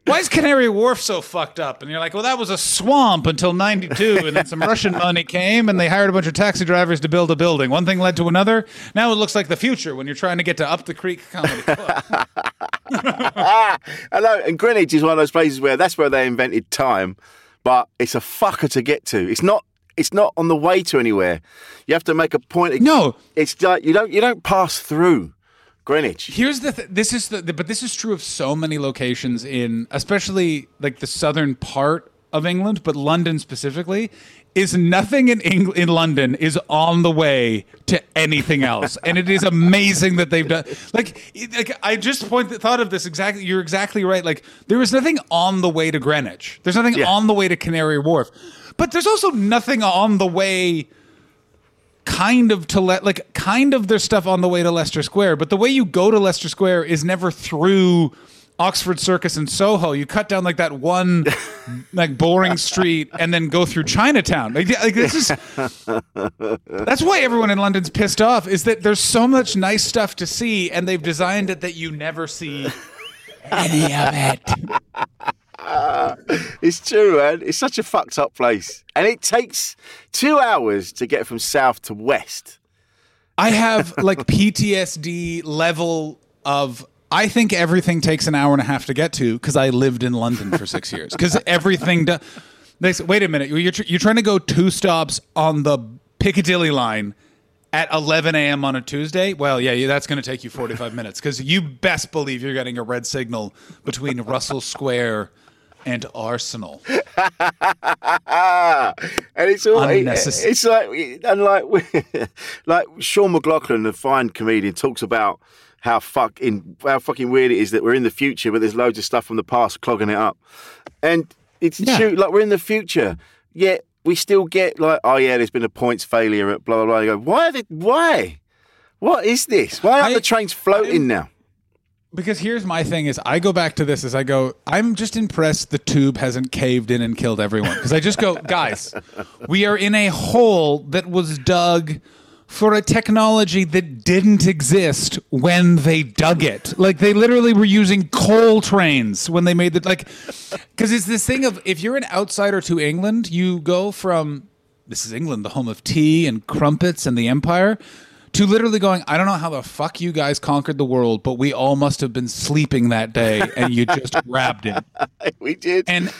Why is Canary Wharf so fucked up? And you're like, well, that was a swamp until '92, and then some Russian money came, and they hired a bunch of taxi drivers to build a building. One thing led to another. Now it looks like the future when you're trying to get to Up the Creek Comedy Club. hello. And Greenwich is one of those places where that's where they invented time, but it's a fucker to get to. It's not. It's not on the way to anywhere. You have to make a point. No. it's like you don't. You don't pass through Greenwich. Here's the th- this is the, the but this is true of so many locations in especially like the southern part of England, but London specifically is nothing in Eng- in London is on the way to anything else, and it is amazing that they've done. Like, like I just point thought of this exactly. You're exactly right. Like there is nothing on the way to Greenwich. There's nothing Yeah. on the way to Canary Wharf, but there's also nothing on the way kind of to let like kind of their stuff on the way to Leicester Square, but the way you go to Leicester Square is never through Oxford Circus and Soho. You cut down like that one like boring street and then go through Chinatown. Like, like this is that's why everyone in London's pissed off is that there's so much nice stuff to see and they've designed it that you never see any of it. It's true, man. It's such a fucked up place, and it takes two hours to get from south to west. I have like PTSD level of I think everything takes an hour and a half to get to because I lived in London for six years. Because everything wait a minute, you're, tr- you're trying to go two stops on the Piccadilly line at 11 a.m. on a Tuesday? Well, yeah, yeah that's going to take you 45 minutes because you best believe you're getting a red signal between Russell Square and Arsenal. and it's all Unnecessary. it's like and like like Sean McLoughlin, the fine comedian, talks about how fucking how fucking weird it is that we're in the future, but there's loads of stuff from the past clogging it up, and it's Yeah. true. Like we're in the future, yet we still get like, oh yeah, there's been a points failure at blah blah blah. You go, why? Are they, why? What is this? Why aren't I- the trains floating now? Because here's my thing: is I go back to this as I go. I'm just impressed the tube hasn't caved in and killed everyone. Because I just go, guys, we are in a hole that was dug for a technology that didn't exist when they dug it. Like they literally were using coal trains when they made the like. Because it's this thing of if you're an outsider to England, you go from this is England, the home of tea and crumpets and the empire, to literally going, I don't know how the fuck you guys conquered the world, but we all must have been sleeping that day and you just grabbed it. We did. And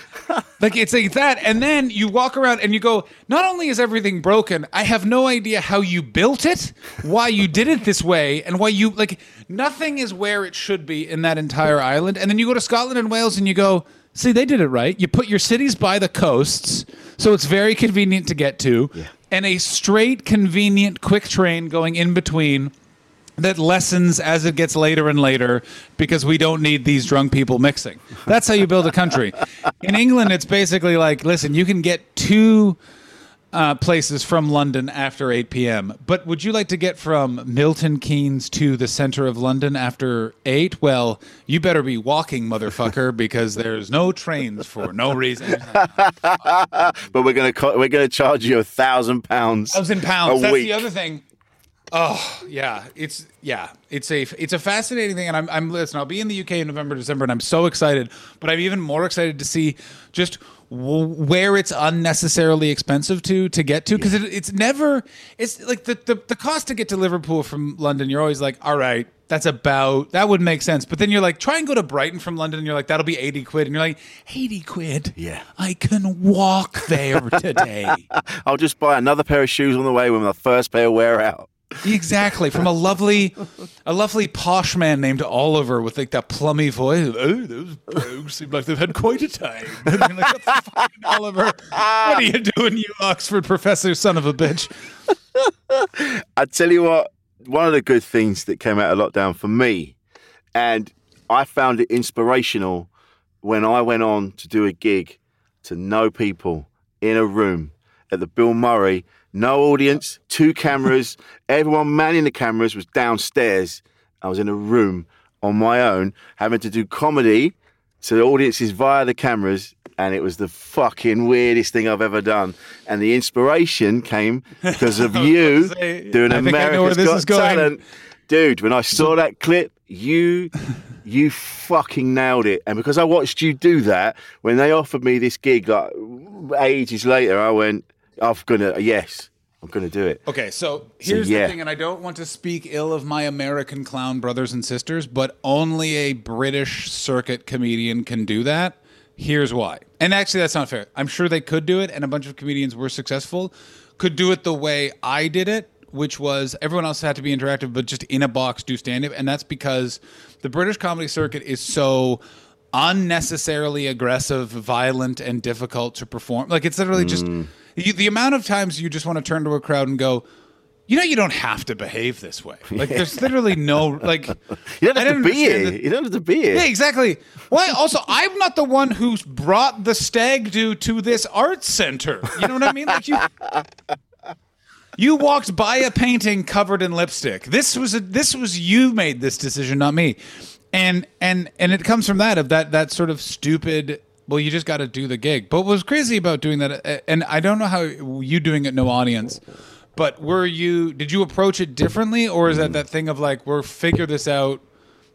like it's like that. And then you walk around and you go, not only is everything broken, I have no idea how you built it, why you did it this way, and why you like nothing is where it should be in that entire island. And then you go to Scotland and Wales and you go, see, they did it right. You put your cities by the coasts, so it's very convenient to get to, and a straight, convenient, quick train going in between that lessens as it gets later and later because we don't need these drunk people mixing. That's how you build a country. In England, it's basically like, listen, you can get two uh, places from London after 8 p.m. But would you like to get from Milton Keynes to the center of London after 8? Well, you better be walking, motherfucker, because there's no trains for no reason. but we're gonna we're gonna charge you a thousand pounds. thousand pounds. That's week. the other thing. Oh yeah, it's yeah, it's a it's a fascinating thing, and I'm I'm listen. I'll be in the UK in November, December, and I'm so excited. But I'm even more excited to see just where it's unnecessarily expensive to to get to because it, it's never it's like the, the the cost to get to Liverpool from London. You're always like, all right. That's about that would make sense, but then you're like, try and go to Brighton from London, and you're like, that'll be eighty quid, and you're like, eighty quid, Yeah. I can walk there today. I'll just buy another pair of shoes on the way when my first pair wear out. Exactly, from a lovely, a lovely posh man named Oliver with like that plummy voice. Oh, those rogues seem like they've had quite a time. Like, "What the fuck, Oliver, what are you doing, you Oxford professor, son of a bitch? I tell you what, one of the good things that came out of lockdown for me, and I found it inspirational when I went on to do a gig to know people in a room at the Bill Murray, no audience, two cameras, everyone manning the cameras was downstairs. I was in a room on my own having to do comedy to the audiences via the cameras. And it was the fucking weirdest thing I've ever done. And the inspiration came because of you say, doing I think I know where America's Got. Talent. Dude, when I saw that clip, you you fucking nailed it. And because I watched you do that, when they offered me this gig like ages later, I went, I'm gonna yes, I'm gonna do it. Okay, so here's yeah. the thing, and I don't want to speak ill of my American clown brothers and sisters, but only a British circuit comedian can do that. Here's why. And actually, that's not fair. I'm sure they could do it, and a bunch of comedians were successful, could do it the way I did it, which was everyone else had to be interactive, but just in a box do stand up. And that's because the British comedy circuit is so unnecessarily aggressive, violent, and difficult to perform. Like, it's literally just mm. You, the amount of times you just want to turn to a crowd and go, you know, you don't have to behave this way. Like, there's literally no like. You don't have to be here. that- You don't have to be here. yeah, exactly. Why? Also, I'm not the one who's brought the stag do to this art center. You know what I mean? Like you, you walked by a painting covered in lipstick. This was a, this was you made this decision, not me. And and and it comes from that of that that sort of stupid. Well, you just got to do the gig. But what was crazy about doing that, uh, and I don't know how you doing it, no audience. But were you? Did you approach it differently, or is that that thing of like we're figure this out?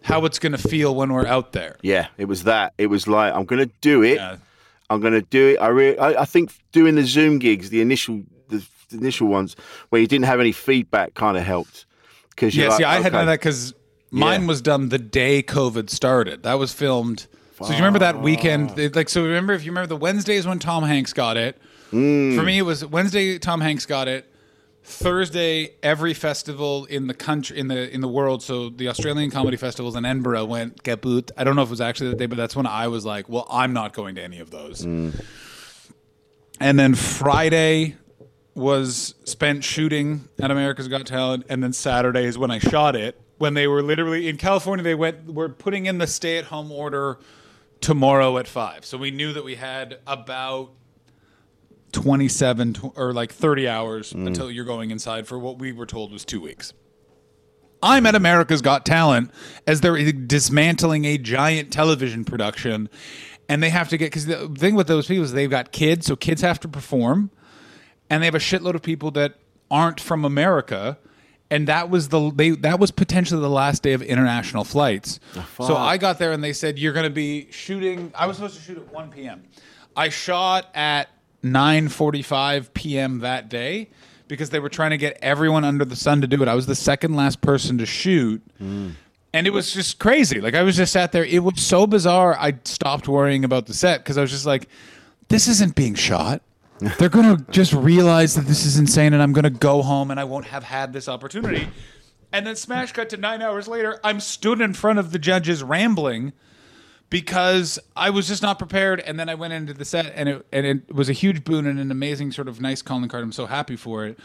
how it's going to feel when we're out there. Yeah, it was that. It was like I'm going to do it. Yeah. I'm going to do it. I, re- I I think doing the Zoom gigs, the initial the, the initial ones where you didn't have any feedback, kind of helped. Because Yes, like, yeah, I had okay. of that because Mine was done the day COVID started. That was filmed. So do you remember that weekend? It- Like, so remember if you remember the Wednesdays when Tom Hanks got it. Hmm. For me, it was Wednesday. Tom Hanks got it. Thursday, every festival in the country in the in the world. So the Australian comedy festivals in Edinburgh went kaput. I don't know if it was actually that day, but that's when I was like, well, I'm not going to any of those. Hmm. And then Friday was spent shooting at America's Got Talent, and then Saturday is when I shot it. When they were literally in California, they went. We're putting in the stay-at-home order tomorrow at five, so we knew that we had about twenty-seven tw- or like thirty hours mm. until you're going inside for what we were told was two weeks. I'm at America's Got Talent as they're dismantling a giant television production, and they have to get because the thing with those people is they've got kids, so kids have to perform, and they have a shitload of people that aren't from America, and that was the they that was potentially the last day of international flights. Oh, so I got there and they said you're going to be shooting. I was supposed to shoot at 1 p.m. I shot at 9:45 p.m. that day because they were trying to get everyone under the sun to do it. I was the second last person to shoot. Hmm. And it was just crazy. Like I was just sat there. It was so bizarre. I stopped worrying about the set because I was just like, "This isn't being shot. They're gonna just realize that this is insane, and I'm gonna go home, and I won't have had this opportunity." And then smash cut to nine hours later. I'm stood in front of the judges rambling because I was just not prepared. And then I went into the set, and it and it was a huge boon and an amazing sort of nice calling card. I'm so happy for it.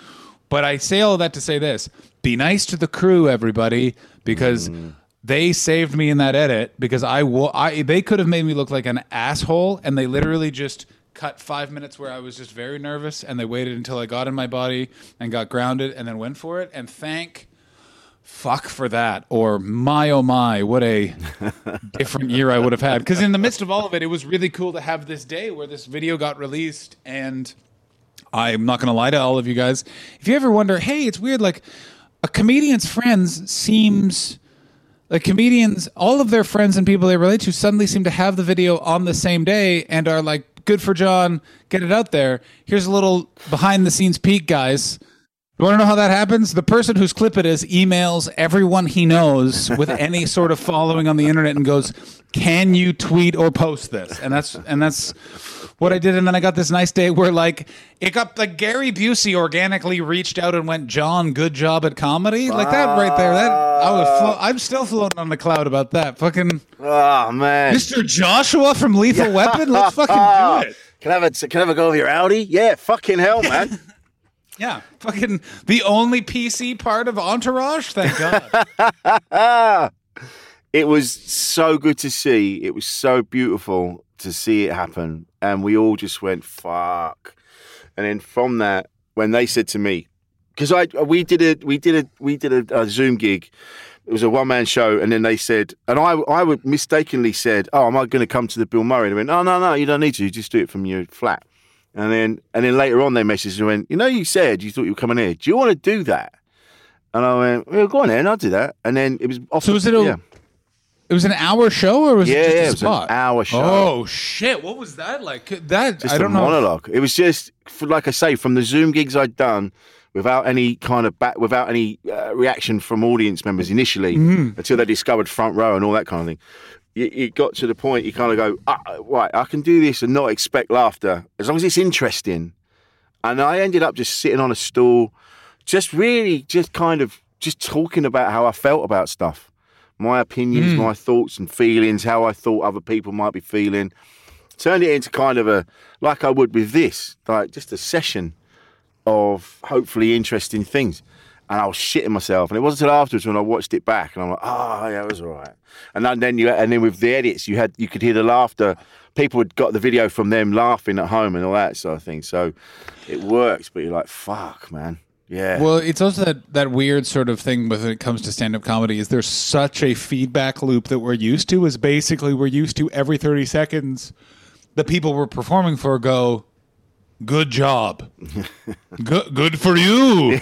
But I say all that to say this: be nice to the crew, everybody, because mm. they saved me in that edit. Because I, I they could have made me look like an asshole, and they literally just cut five minutes where I was just very nervous, and they waited until I got in my body and got grounded, and then went for it. And thank fuck for that or my oh my what a different year i would have had because in the midst of all of it it was really cool to have this day where this video got released and i'm not going to lie to all of you guys if you ever wonder hey it's weird like a comedian's friends seems like comedians all of their friends and people they relate to suddenly seem to have the video on the same day and are like good for john. Get it out there. Here's a little behind the scenes peek guys you want to know how that happens? The person whose clip it is emails everyone he knows with any sort of following on the internet and goes, "Can you tweet or post this?" And that's and that's what I did. And then I got this nice day where like it got like Gary Busey organically reached out and went, "John, good job at comedy." Like that right there. That I was flo- ah. I'm still floating on the cloud about that. Fucking Oh man. Mr. Joshua from Lethal Weapon. Let's fucking do it. Can I have a can I have a go of your Audi? Yeah, fucking hell, man. Yeah, fucking the only PC part of Entourage. Thank God. it was so good to see. It was so beautiful to see it happen, and we all just went fuck. And then from that, when they said to me, because I we did a we did a we did a, a Zoom gig. It was a one man show, and then they said, and I I would mistakenly said, "Oh, am I going to come to the Bill Murray?" And they went, "Oh no, no, you don't need to. You just do it from your flat." And then and then later on, they messaged me and went, "You know, you said you thought you were coming here. Do you want to do that?" And I went, "Well, go on then. I'll do that." And then it was off. So was it a- yeah. It was an hour show, or was Yeah, it just yeah, a it was an spot? hour show. Oh shit! What was that like? That just I don't a know. monologue. It was just, for, like I say, from the Zoom gigs I'd done, without any kind of back, without any uh, reaction from audience members initially, Mm-hmm. until they discovered front row and all that kind of thing. You, it got to the point you kind of go, ah, right, I can do this and not expect laughter as long as it's interesting. And I ended up just sitting on a stool, just really, just kind of, just talking about how I felt about stuff, my opinions, Hmm. my thoughts and feelings, how I thought other people might be feeling turned it into kind of a like I would with this, like just a session of hopefully interesting things. And I was shitting myself, and it wasn't until afterwards when I watched it back, and I'm like, oh yeah, it was all right. And then- you, and then with the edits, you had you could hear the laughter. People had got the video from them laughing at home and all that sort of thing. So it works, but you're like, fuck, man, yeah. Well, it's also that, that weird sort of thing when it comes to stand up comedy is there's such a feedback loop that we're used to is basically we're used to every 30 seconds the people we're performing for go, good job. good, good for you.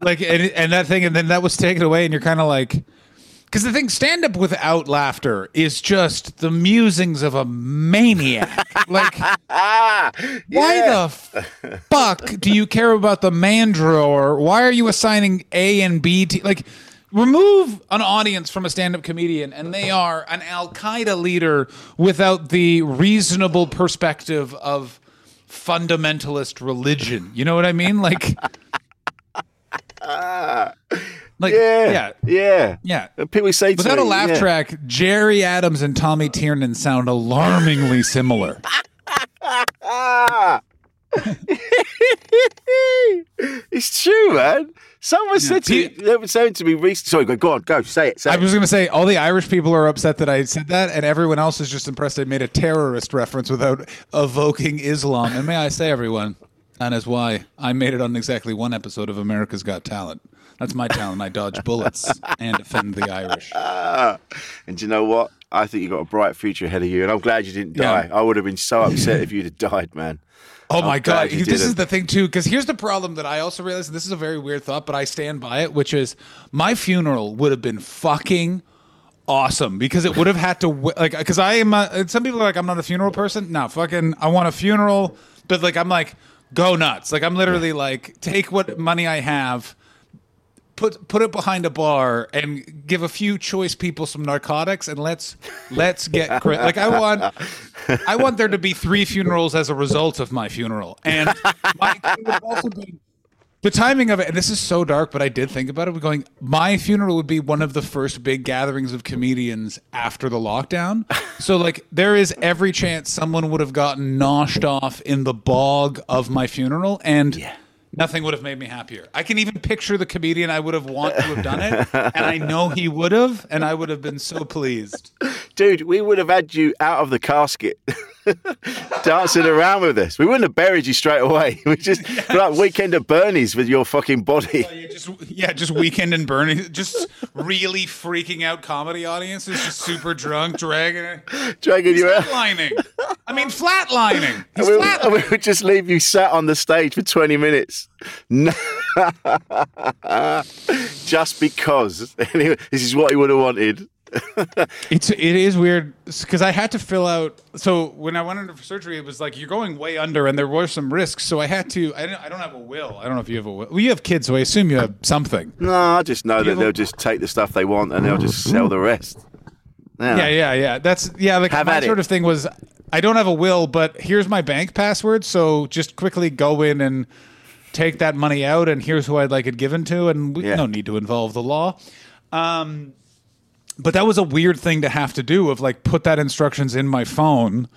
like, and, and that thing, and then that was taken away and you're kind of like, because the thing, stand up without laughter is just the musings of a maniac. like, why the fuck do you care about the man drawer? Why are you assigning A and B to like? remove an audience from a stand-up comedian and they are an al-qaeda leader without the reasonable perspective of fundamentalist religion you know what i mean like like yeah, yeah yeah, yeah. Uh, people say to without me, a laugh yeah. track Gerry Adams and tommy tiernan sound alarmingly similar. it's true, man. Someone said to me, were saying to me recently. Sorry, go, on, go, say it. Say I was going to say all the Irish people are upset that I said that, and everyone else is just impressed I made a terrorist reference without evoking Islam. And may I say, everyone, that is why I made it on exactly one episode of America's Got Talent. That's my talent. I dodge bullets and defend the Irish. And do you know what? I think you've got a bright future ahead of you, and I'm glad you didn't Yeah. die. I would have been so upset if you'd have died, man. Oh my god! This is didn't. the thing too, because here's the problem that I also realized. and This is a very weird thought, but I stand by it, which is my funeral would have been fucking awesome because it would have had to like because I am. A, some people are like I'm not a funeral person. No, fucking I want a funeral, but like I'm like go nuts. Like I'm literally like take what money I have. Put, put it behind a bar and give a few choice people some narcotics and let's let's get cra- like I want I want there to be three funerals as a result of my funeral. And my, the timing of it, and this is so dark, but I did think about it. We're going, my funeral would be one of the first big gatherings of comedians after the lockdown. So, like, there is every chance someone would have gotten noshed off in the bog of my funeral, and nothing would have made me happier. I can even picture the comedian I would have want to have done it, and I know he would have, and I would have been so pleased. Dude, we would have had you out of the casket dancing around with us. We wouldn't have buried you straight away. We just like weekend at Bernie's with your fucking body. Oh, yeah, just yeah, just weekend and burning, just really freaking out comedy audiences, just super drunk, dragging it, Dragging you out. flatlining. I mean, flatlining. He's we, and we would just leave you sat on the stage for 20 minutes. No. just because. Anyway, this is what he would have wanted. It's it is weird because I had to fill out. So when I went under for surgery, it was like you're going way under, and there were some risks. So I had to. I don't, I don't have a will. I don't know if you have a will. Well, you have kids, so I assume you have something. No, I just know that they'll just take the stuff they want and they'll just sell the rest. Yeah, yeah, yeah. That's yeah. Like Have my at it. sort of thing was, I don't have a will, but here's my bank password. So just quickly go in and take that money out, and here's who I'd like it given to, and we Yeah. no need to involve the law. Um, but that was a weird thing to have to do of like put that instructions in my phone.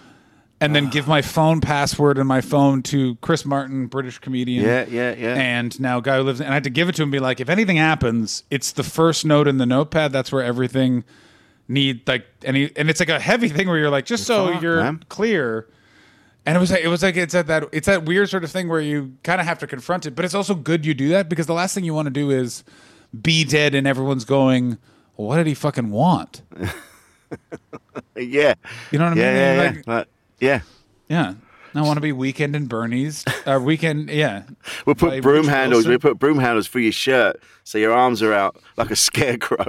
And then give my phone password and my phone to Chris Martin, British comedian. Yeah, yeah, yeah. And now guy who lives, and I had to give it to him. and Be like, if anything happens, it's the first note in the notepad. That's where everything need like any and it's like a heavy thing where you're like just so you're man. clear and it was like it was like it's at that it's that weird sort of thing where you kind of have to confront it but it's also good you do that because the last thing you want to do is be dead and everyone's going well, what did he fucking want Yeah. you know what i Yeah, mean yeah, yeah. Like, Like, yeah. yeah i want to be weekend in bernie's uh, weekend yeah We'll put broom handles. Wilson. We put broom handles for your shirt so your arms are out like a scarecrow.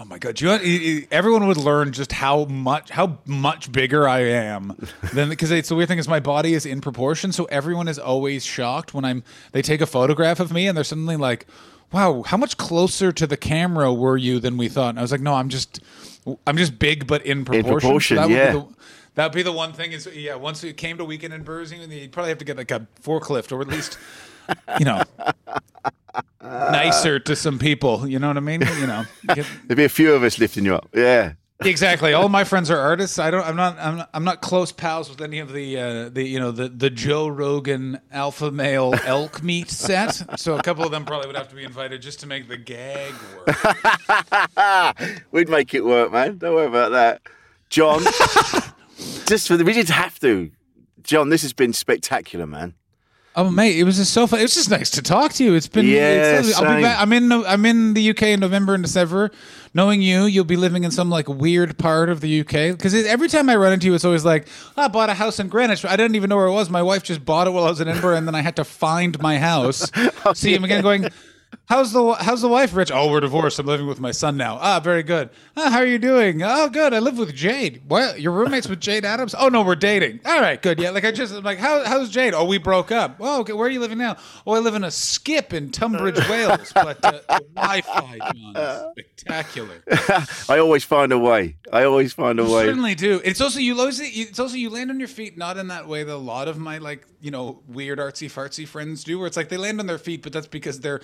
Oh my god! You everyone would learn just how much how much bigger I am than because it's the weird thing is my body is in proportion, so everyone is always shocked when I'm. They take a photograph of me and they're suddenly like, "Wow, how much closer to the camera were you than we thought?" And I was like, "No, I'm just, I'm just big but in proportion." So proportion, that would yeah. Be the, that'd be the one thing is yeah. Once it came to weekend in Bursing, you'd probably have to get like a forklift or at least, you know. nicer to some people, you know what I mean? You know, get, There'd be a few of us lifting you up. Yeah. Exactly. All my friends are artists. I don't. I'm not. I'm not, I'm not close pals with any of the uh, the you know the the Joe Rogan alpha male elk meat set. So a couple of them probably would have to be invited just to make the gag work. We'd make it work, man. Don't worry about that. John, just for the, we just have to. John, this has been spectacular, man. Oh mate, it was just so fun. It was just nice to talk to you. It's been. Yeah, it's, I'll be back. I'm in. I'm in the UK in November and December. Knowing you, you'll be living in some like weird part of the UK. Because every time I run into you, it's always like "Oh, I bought a house in Greenwich. I didn't even know where it was. My wife just bought it while I was in Edinburgh, and then I had to find my house. Oh, See him again, going. How's the How's the wife, Rich? Oh, we're divorced. I'm living with my son now. Ah, very good. Ah, how are you doing? Oh, good. I live with Jayde. What? Your roommates with Jayde Adams? Oh no, we're dating. All right, good. Yeah, like I just I'm like, how How's Jayde? Oh, we broke up. Oh, okay. Where are you living now? Oh, I live in a skip in Tunbridge Wells. But uh, the Wi-Fi, John, is spectacular. I always find a way. I always find a You way. certainly do. It's also you it. It's also you land on your feet, not in that way that a lot of my like you know weird artsy fartsy friends do, where it's like they land on their feet, but that's because they're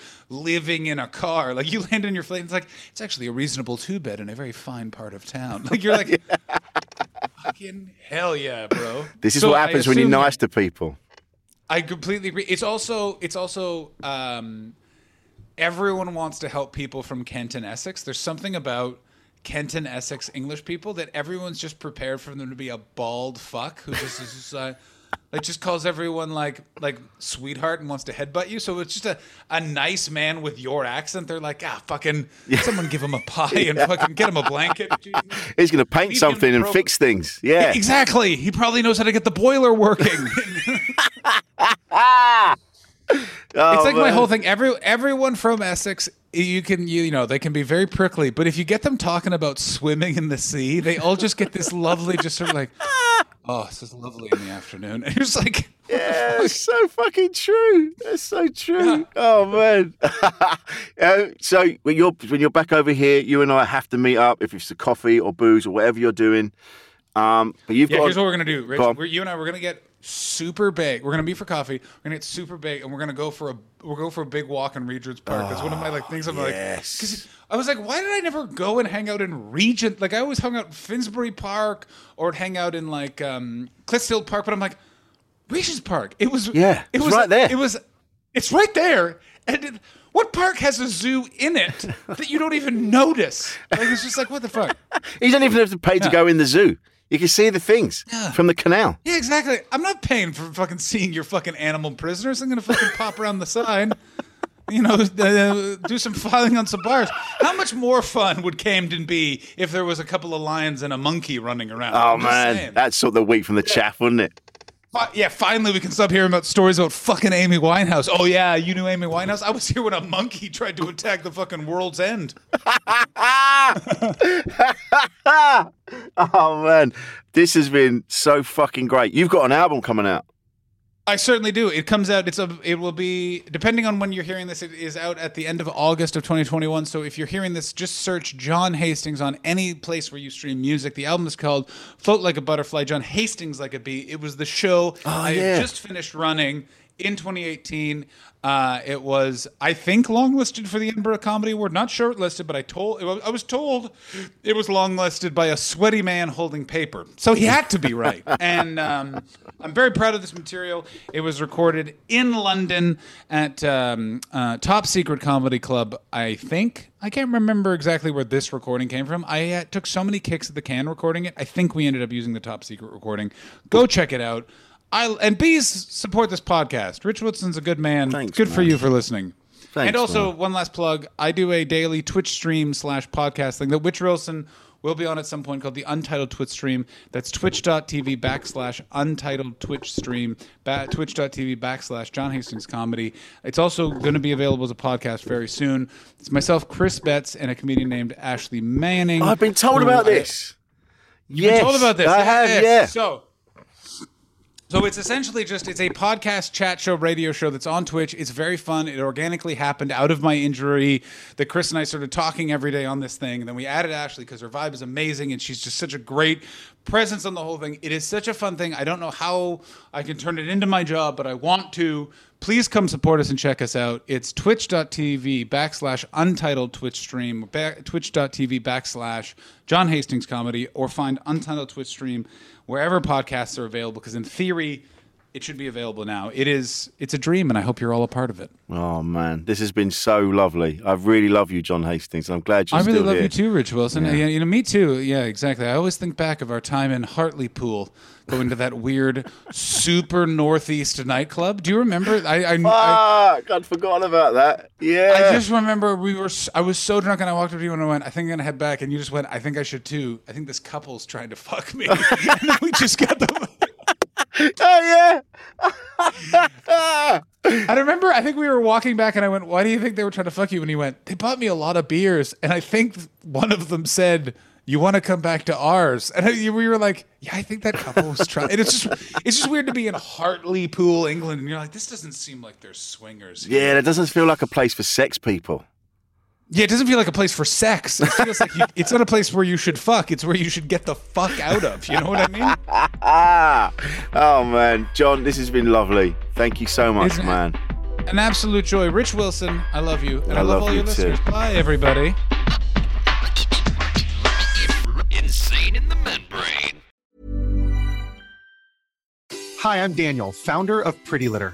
living in a car. Like you land on your feet, it's like it's actually a reasonable two bed in a very fine part of town. Like you're like, fucking hell yeah, bro. This is So what happens when you're nice to people. I completely agree. It's also it's also um, everyone wants to help people from Kent and Essex. There's something about Kent and Essex English people that everyone's just prepared for them to be a bald fuck who just is just, uh, like just calls everyone like like sweetheart and wants to headbutt you. So it's just a, a nice man with your accent. They're like ah fucking someone give him a pie and fucking get him a blanket. He's going to paint He's something gonna and fix things. Yeah. Exactly. He probably knows how to get the boiler working. Oh, it's like my whole thing. Every everyone from Essex, you can you, you know they can be very prickly, but if you get them talking about swimming in the sea, they all just get this lovely, just sort of like, oh, this is lovely in the afternoon. And you're just like, Yeah, it's so fucking true. That's so true. Oh man. Uh, so when you're when you're back over here, you and I have to meet up if it's a coffee or booze or whatever you're doing. Um, but you've yeah. got. Here's what we're gonna do, Rich. You and I, we're gonna get super big. We're gonna meet for coffee. We're gonna get super big, and we're gonna go for a we'll go for a big walk in Regent's Park. That's one of my like things. I'm like, yes. because I was like, why did I never go and hang out in Regent? Like I always hung out in Finsbury Park or hang out in like um, Clissold Park, but I'm like, Regent's Park. It was Yeah, it it's was right there. It was it's right there. And it, what park has a zoo in it that you don't even notice? Like it's just like what the fuck. You don't even have to pay to Yeah. go in the zoo. You can see the things Yeah. from the canal. Yeah, exactly. I'm not paying for fucking seeing your fucking animal prisoners. I'm gonna fucking pop around the side. You know, uh, do some filing on some bars. How much more fun would Camden be if there was a couple of lions and a monkey running around? Oh man, saying. that's sort of the week from the chaff, wasn't it? Yeah, finally we can stop hearing about stories about fucking Amy Winehouse. Oh yeah, you knew Amy Winehouse. I was here when a monkey tried to attack the fucking world's end. oh man, this has been so fucking great. You've got an album coming out. I certainly do. It comes out. It's a. It will be depending on when you're hearing this. It is out at the end of August of 2021. So if you're hearing this, just search John Hastings on any place where you stream music. The album is called "Float Like a Butterfly." John Hastings like a bee. It was the show ah, I yeah. had just finished running in 2018. Uh, it was, I think, longlisted for the Edinburgh Comedy Award. Not shortlisted, but I told I was told it was longlisted by a sweaty man holding paper. So he had to be right. and um, I'm very proud of this material. It was recorded in London at um, uh, Top Secret Comedy Club. I think I can't remember exactly where this recording came from. I uh, took so many kicks at the can recording it. I think we ended up using the Top Secret recording. Go check it out. I and bees support this podcast. Rich Wilson's a good man. Thanks, good for you for listening. Thanks, and also man. one last plug. I do a daily Twitch stream slash podcast thing that Rich Wilson will be on at some point called the Untitled Twitch stream. That's twitch.tv backslash untitled Twitch stream, ba- twitch.tv backslash John Hastings comedy. It's also going to be available as a podcast very soon. It's myself, Chris Betts, and a comedian named Ashley Manning. I've been told about I- this. You've been told about this. I have, Yes. yeah. So, so it's essentially just it's a podcast, chat show, radio show that's on Twitch. It's very fun. It organically happened out of my injury. That Chris and I started talking every day on this thing, and then we added Ashley because her vibe is amazing and she's just such a great presence on the whole thing. It is such a fun thing. I don't know how I can turn it into my job, but I want to. Please come support us and check us out. It's twitch.tv backslash untitled Twitch stream, ba- twitch.tv backslash John Hastings comedy, or find untitled Twitch stream wherever podcasts are available, because in theory, it should be available now. It is, it's a dream, and I hope you're all a part of it. Oh man, this has been so lovely. I really love you, John Hastings, and I'm glad you're I really still love here. you too, Rich Wilson. Yeah. You know, me too. Yeah, exactly. I always think back of our time in Hartlepool, going to that weird, super northeast nightclub. Do you remember? I, I, I Fuck, I'd forgotten about that. Yeah. I just remember we were. I was so drunk, and I walked up to you and I went, "I think I'm gonna head back." And you just went, "I think I should too." I think this couple's trying to fuck me. and then we just got the. Oh yeah. I remember, I think we were walking back and I went, Why do you think they were trying to fuck you? And he went, They bought me a lot of beers. And I think one of them said, You want to come back to ours? And I, we were like, Yeah, I think that couple was trying. And it's just, it's just weird to be in Hartlepool, England. And you're like, This doesn't seem like they're swingers. here." Yeah, that doesn't feel like a place for sex people. Yeah, it doesn't feel like a place for sex. It feels like you, it's not a place where you should fuck. It's where you should get the fuck out of. You know what I mean? Oh man, John, this has been lovely. Thank you so much, Isn't man. An absolute joy. Rich Wilson, I love you. And I, I love, love all you your too. listeners. Bye, everybody. Insane in the membrane. Hi, I'm Daniel, founder of Pretty Litter.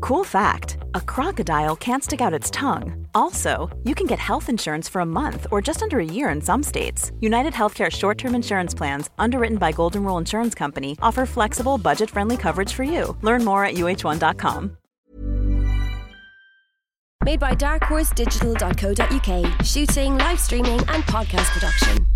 Cool fact a crocodile can't stick out its tongue. Also, you can get health insurance for a month or just under a year in some states. United Healthcare short term insurance plans, underwritten by Golden Rule Insurance Company, offer flexible, budget friendly coverage for you. Learn more at uh1.com. Made by darkhorse digital.co.uk. Shooting, live streaming, and podcast production.